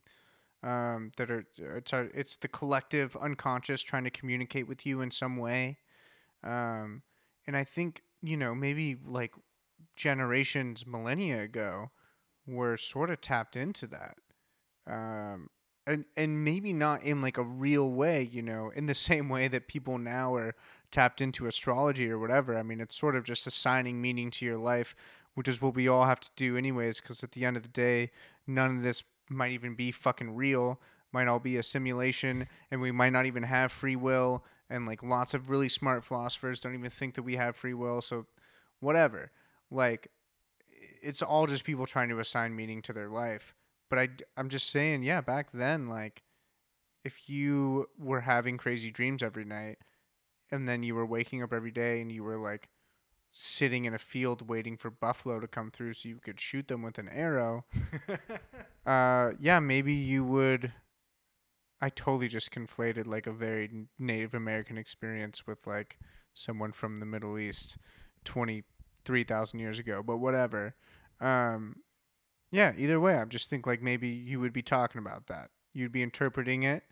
Um, that are it's our, it's the collective unconscious trying to communicate with you in some way. Um, and I think you know maybe like generations, millennia ago, were sort of tapped into that. Um, and and maybe not in like a real way, you know, in the same way that people now are tapped into astrology or whatever. I mean, it's sort of just assigning meaning to your life, which is what we all have to do anyways because at the end of the day, none of this might even be fucking real. Might all be a simulation and we might not even have free will and like lots of really smart philosophers don't even think that we have free will, so whatever. Like it's all just people trying to assign meaning to their life. But I, I'm just saying, yeah, back then, like, if you were having crazy dreams every night and then you were waking up every day and you were like sitting in a field waiting for buffalo to come through so you could shoot them with an arrow, uh, yeah, maybe you would. I totally just conflated like a very Native American experience with like someone from the Middle East 23,000 years ago, but whatever. Um, yeah, either way, I just think like maybe you would be talking about that. You'd be interpreting it.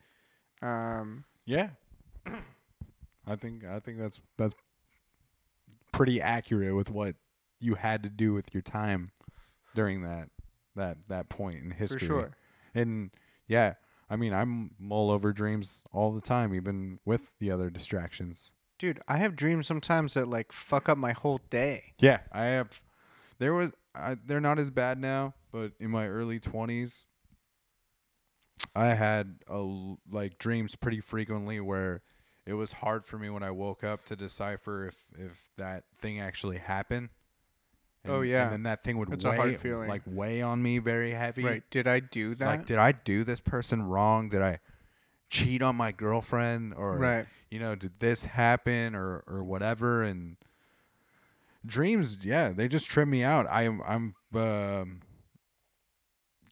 Um, Yeah. I think I think that's that's pretty accurate with what you had to do with your time during that that that point in history. For sure. And yeah, I mean, I'm mull over dreams all the time, even with the other distractions. Dude, I have dreams sometimes that like fuck up my whole day. Yeah, I have. There was. I, they're not as bad now, but in my early twenties, I had a like dreams pretty frequently where it was hard for me when I woke up to decipher if if that thing actually happened. Oh, yeah. and then that thing would It's weigh like weigh on me very heavy. Right. Did I do that? Like, did I do this person wrong? Did I cheat on my girlfriend or right. you know, did this happen or or whatever? And dreams, yeah, they just trip me out. I'm I'm um,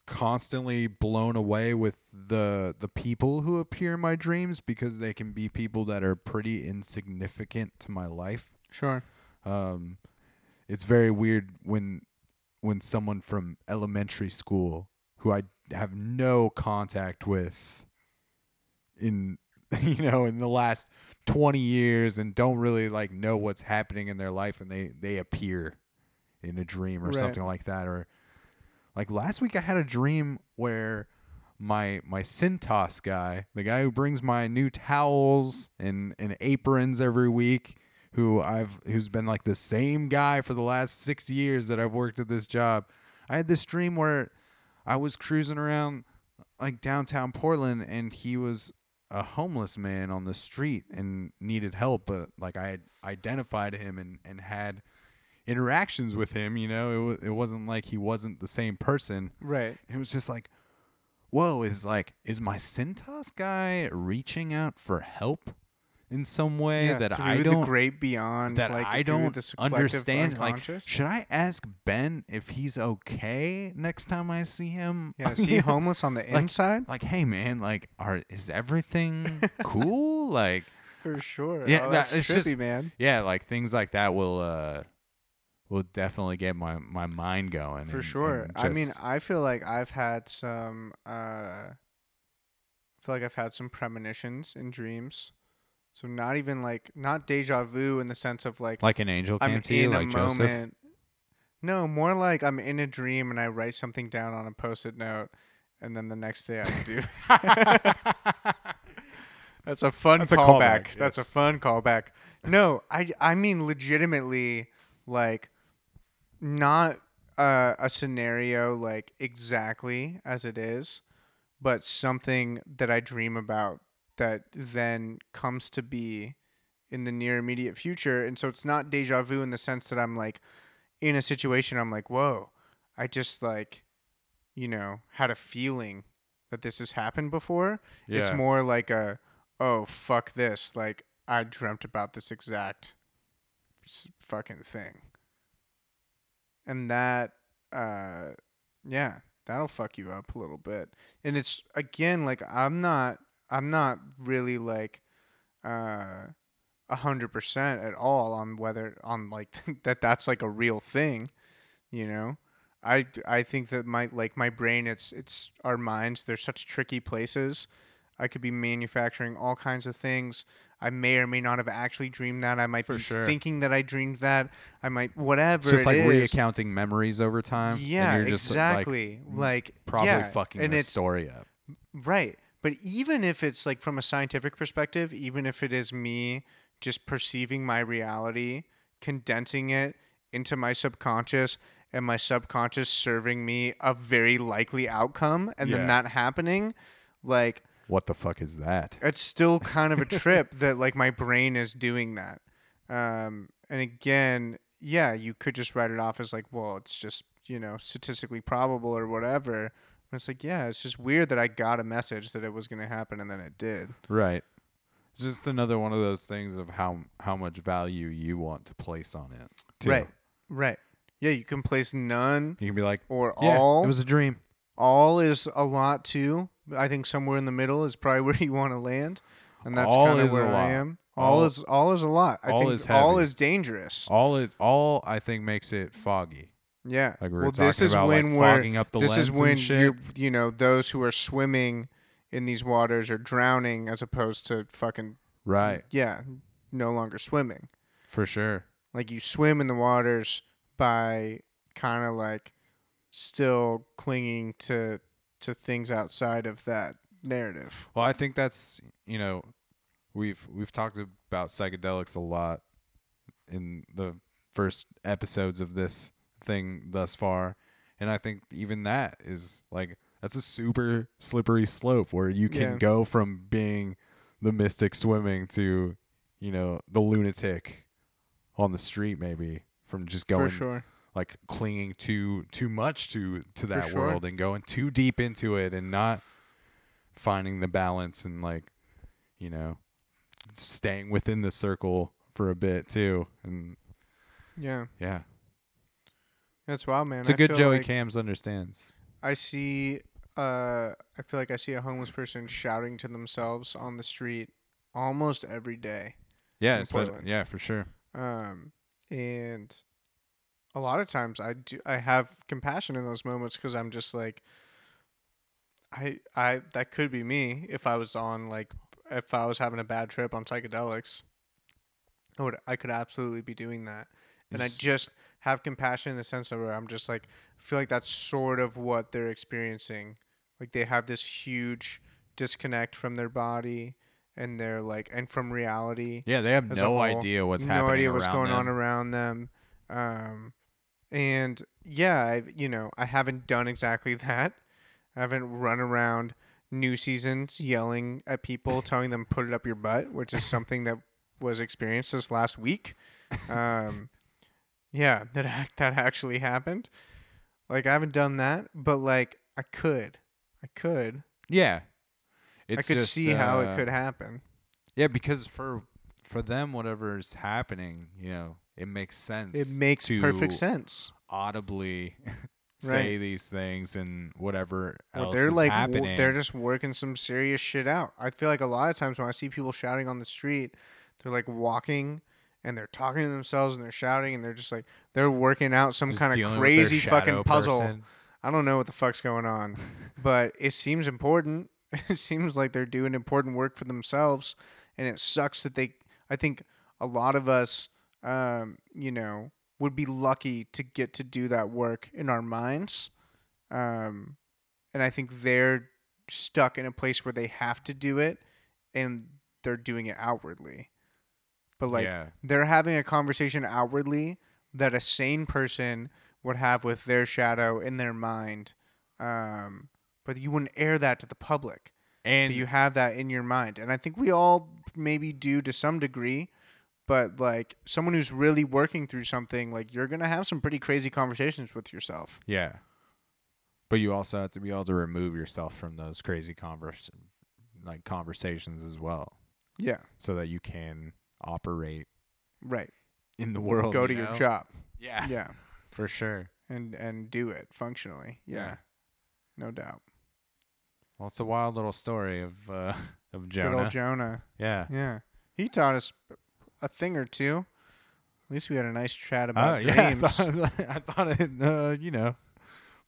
constantly blown away with the the people who appear in my dreams because they can be people that are pretty insignificant to my life. Sure. Um, it's very weird when when someone from elementary school who I have no contact with in you know in the last 20 years and don't really like know what's happening in their life and they they appear in a dream or Right. something like that or like last week I had a dream where my my Cintas guy, the guy who brings my new towels and, and aprons every week, who I've who's been like the same guy for the last six years that I've worked at this job. I had this dream where I was cruising around like downtown Portland and he was a homeless man on the street and needed help, but like I had identified him and, and had interactions with him, you know, it, wa- it wasn't like he wasn't the same person. Right. It was just like, whoa, is like, is my Cintas guy reaching out for help in some way yeah, that I don't great beyond that like I don't understand? Like, should I ask Ben if he's okay next time I see him? yeah, is he homeless on the Like- inside? Like, hey man, like, are is everything cool? Like, For sure. Yeah, oh, that- that's it's trippy, just- man. yeah, like things like that will uh will definitely get my my mind going. For and- sure. and I mean, I feel like I've had some. Uh, I feel like I've had some premonitions in dreams. So not even like not deja vu in the sense of like like an angel came I'm to you, in like a Joseph. moment. No, more like I'm in a dream and I write something down on a post-it note, and then the next day I do. That's a fun That's a callback. callback, That's a fun callback. No, I I mean legitimately like not uh, a scenario like exactly as it is, but something that I dream about that then comes to be in the near immediate future. And so it's not deja vu in the sense that I'm like in a situation I'm like, whoa, I just like, you know, had a feeling that this has happened before. It's more like a, oh, fuck this. Like, I dreamt about this exact fucking thing. And that, uh, yeah, that'll fuck you up a little bit. And it's, again, like, I'm not, I'm not really like, uh, a hundred percent at all on whether on like that that's like a real thing, you know. I I think that my like my brain it's it's our minds they're such tricky places. I could be manufacturing all kinds of things. I may or may not have actually dreamed that. I might For be sure. thinking that I dreamed that. I might whatever. just like is. reaccounting memories over time. Yeah, and you're just like, exactly. Like, probably yeah, fucking and the it's story up. Right. But even if it's like from a scientific perspective, even if it is me just perceiving my reality, condensing it into my subconscious, and my subconscious serving me a very likely outcome, and Yeah. then that happening, like What the fuck is that? it's still kind of a trip that like my brain is doing that. Um, and again, yeah, you could just write it off as like, well, it's just you know statistically probable or whatever. But it's like, yeah, it's just weird that I got a message that it was going to happen and then it did. Right. Just another one of those things of how how much value you want to place on it. too. Right. Right. Yeah, you can place none You can be like, or yeah, all. it was a dream. all is a lot too. I think somewhere in the middle is probably where you want to land, and that's All kind is of a where I am. All, All- is all is a lot. I all think is all heavy. is dangerous. All it all I think makes it foggy. Yeah. Like we well, this is about when like we're fogging up the this is when you're you know those who are swimming in these waters are drowning as opposed to fucking right. yeah no longer swimming. For sure. Like you swim in the waters by kind of like still clinging to to things outside of that narrative. Well, I think that's you know, we've we've talked about psychedelics a lot in the first episodes of this thing thus far, and I think even that is like that's a super slippery slope where you can Yeah. go from being the mystic swimming to, you know, the lunatic on the street maybe from just going sure. like clinging too too much to to that sure. world and going too deep into it and not finding the balance and like you know staying within the circle for a bit too and Yeah. yeah That's wild, man. it's a I good feel joey like cams understands I see uh I feel like I see a homeless person shouting to themselves on the street almost every day. yeah in especially, Portland. yeah for sure Um and a lot of times I do I have compassion in those moments cuz I'm just like I I that could be me if I was on like if I was having a bad trip on psychedelics. I would I could absolutely be doing that. And I just have compassion in the sense of where I'm just like I feel like that's sort of what they're experiencing. Like they have this huge disconnect from their body and they're like and from reality yeah they have no idea what's no happening idea what's going on around them. Um and yeah i you know i haven't done exactly that. I haven't run around new seasons yelling at people telling them put it up your butt which is something that was experienced this last week. Um yeah that that actually happened. Like i haven't done that but like i could. I could. Yeah. It's i could just, see how uh, it could happen. yeah because for for them whatever's happening you know it makes sense it makes perfect sense. audibly say Right. these things and whatever Well, else they're is like w- they're just working some serious shit out. I feel like a lot of times when I see people shouting on the street, they're like walking and they're talking to themselves and they're shouting and they're just like they're working out some Just kind dealing of with their crazy fucking puzzle. person. I don't know what the fuck's going on, but it seems important. It seems like they're doing important work for themselves, and it sucks that they. I think a lot of us, um, you know, would be lucky to get to do that work in our minds, um, and I think they're stuck in a place where they have to do it, and they're doing it outwardly. But like yeah, they're having a conversation outwardly that a sane person would have with their shadow in their mind. Um, but you wouldn't air that to the public. and But you have that in your mind. And I think we all maybe do to some degree. But like someone who's really working through something, like you're gonna have some pretty crazy conversations with yourself. yeah, but you also have to be able to remove yourself from those crazy convers like conversations as well, Yeah. so that you can operate Right. in the world. Go you to your know? job. Yeah, Yeah. for sure. And and do it functionally. Yeah. Yeah. No doubt. Well, it's a wild little story of uh, of Good Jonah. old Jonah. yeah. Yeah. He taught us a thing or two. At least we had a nice chat Uh, about yeah, I thought, I thought it, uh, you know,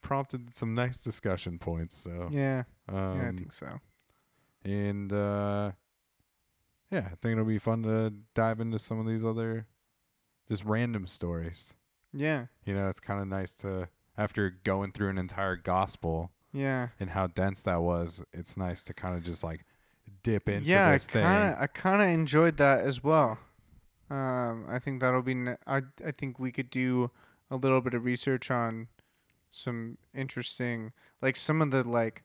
prompted some nice discussion points. So, yeah. um, Yeah, I think so. and uh, yeah, I think it'll be fun to dive into some of these other just random stories. Yeah. You know, it's kind of nice to after going through an entire gospel Yeah. and how dense that was. It's nice to kind of just like dip into yeah, this I thing. kind of I kind of enjoyed that as well. Um, I think that'll be. Ne- I I think we could do a little bit of research on some interesting, like some of the like,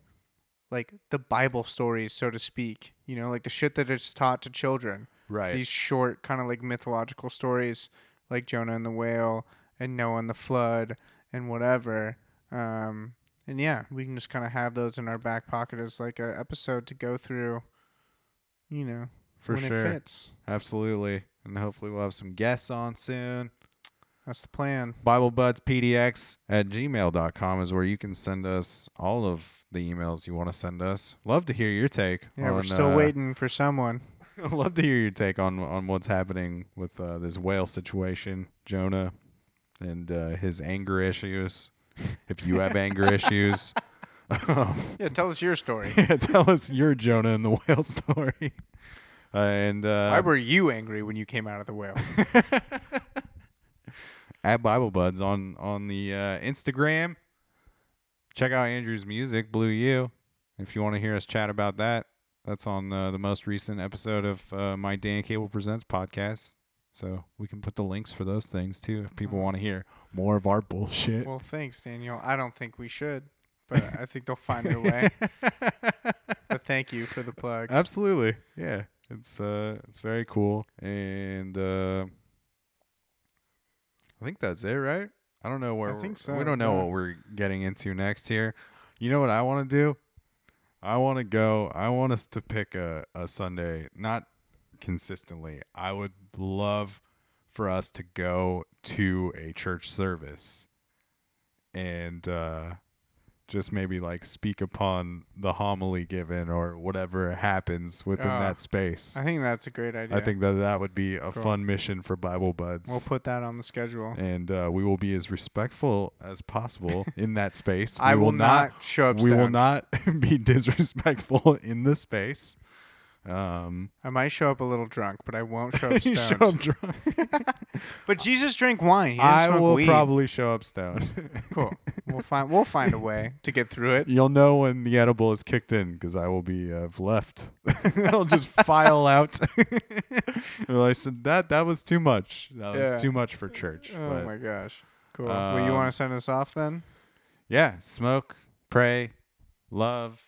like the Bible stories, so to speak. You know, like the shit that is taught to children. right. These short, kind of like mythological stories, like Jonah and the whale and Noah and the flood and whatever. Um, and yeah, we can just kind of have those in our back pocket as like a episode to go through. You know, For when sure. it fits. Absolutely. And hopefully we'll have some guests on soon. That's the plan. BibleBudsPDX at gmail.com is where you can send us all of the emails you want to send us. Love to hear your take. Yeah, we're still uh, waiting for someone. love to hear your take on, on what's happening with uh, this whale situation, Jonah, and uh, his anger issues. If you have anger issues, um, Yeah, tell us your story. yeah, tell us your Jonah and the whale story. Uh, and uh, Why were you angry when you came out of the whale? At Bible Buds on on the uh, Instagram. Check out Andrew's music, Blue U, if you want to hear us chat about that. That's on uh, the most recent episode of uh, my Dan Cable Presents podcast. So we can put the links for those things too if people want to hear more of our bullshit. well, thanks, Daniel. I don't think we should, but I think they'll find their way. but thank you for the plug. Absolutely, yeah. It's uh, it's very cool, and uh, I think that's it, right? I don't know where I think so, We don't know yeah. what we're getting into next here. You know what I want to do? I want to go. I want us to pick a a Sunday, not consistently. I would love for us to go to a church service and uh just maybe like speak upon the homily given or whatever happens within Ah, that space. I think that's a great idea. I think that that would be a Cool. fun mission for Bible Buds. we'll put that on the schedule. and uh, we will be as respectful as possible in that space. I we will not show up. We will not be disrespectful in the space. Um, I might show up a little drunk, but I won't show up stoned. show up drunk. But Jesus drank wine. He didn't I smoke will weed. probably show up stoned. Cool. We'll find. We'll find a way to get through it. You'll know when the edible is kicked in because I will be uh, left. I'll just file out. well, I said that that was too much. That was too much for church. Oh but my gosh. Cool. well, you Um, want to send us off then? yeah, smoke, pray, love,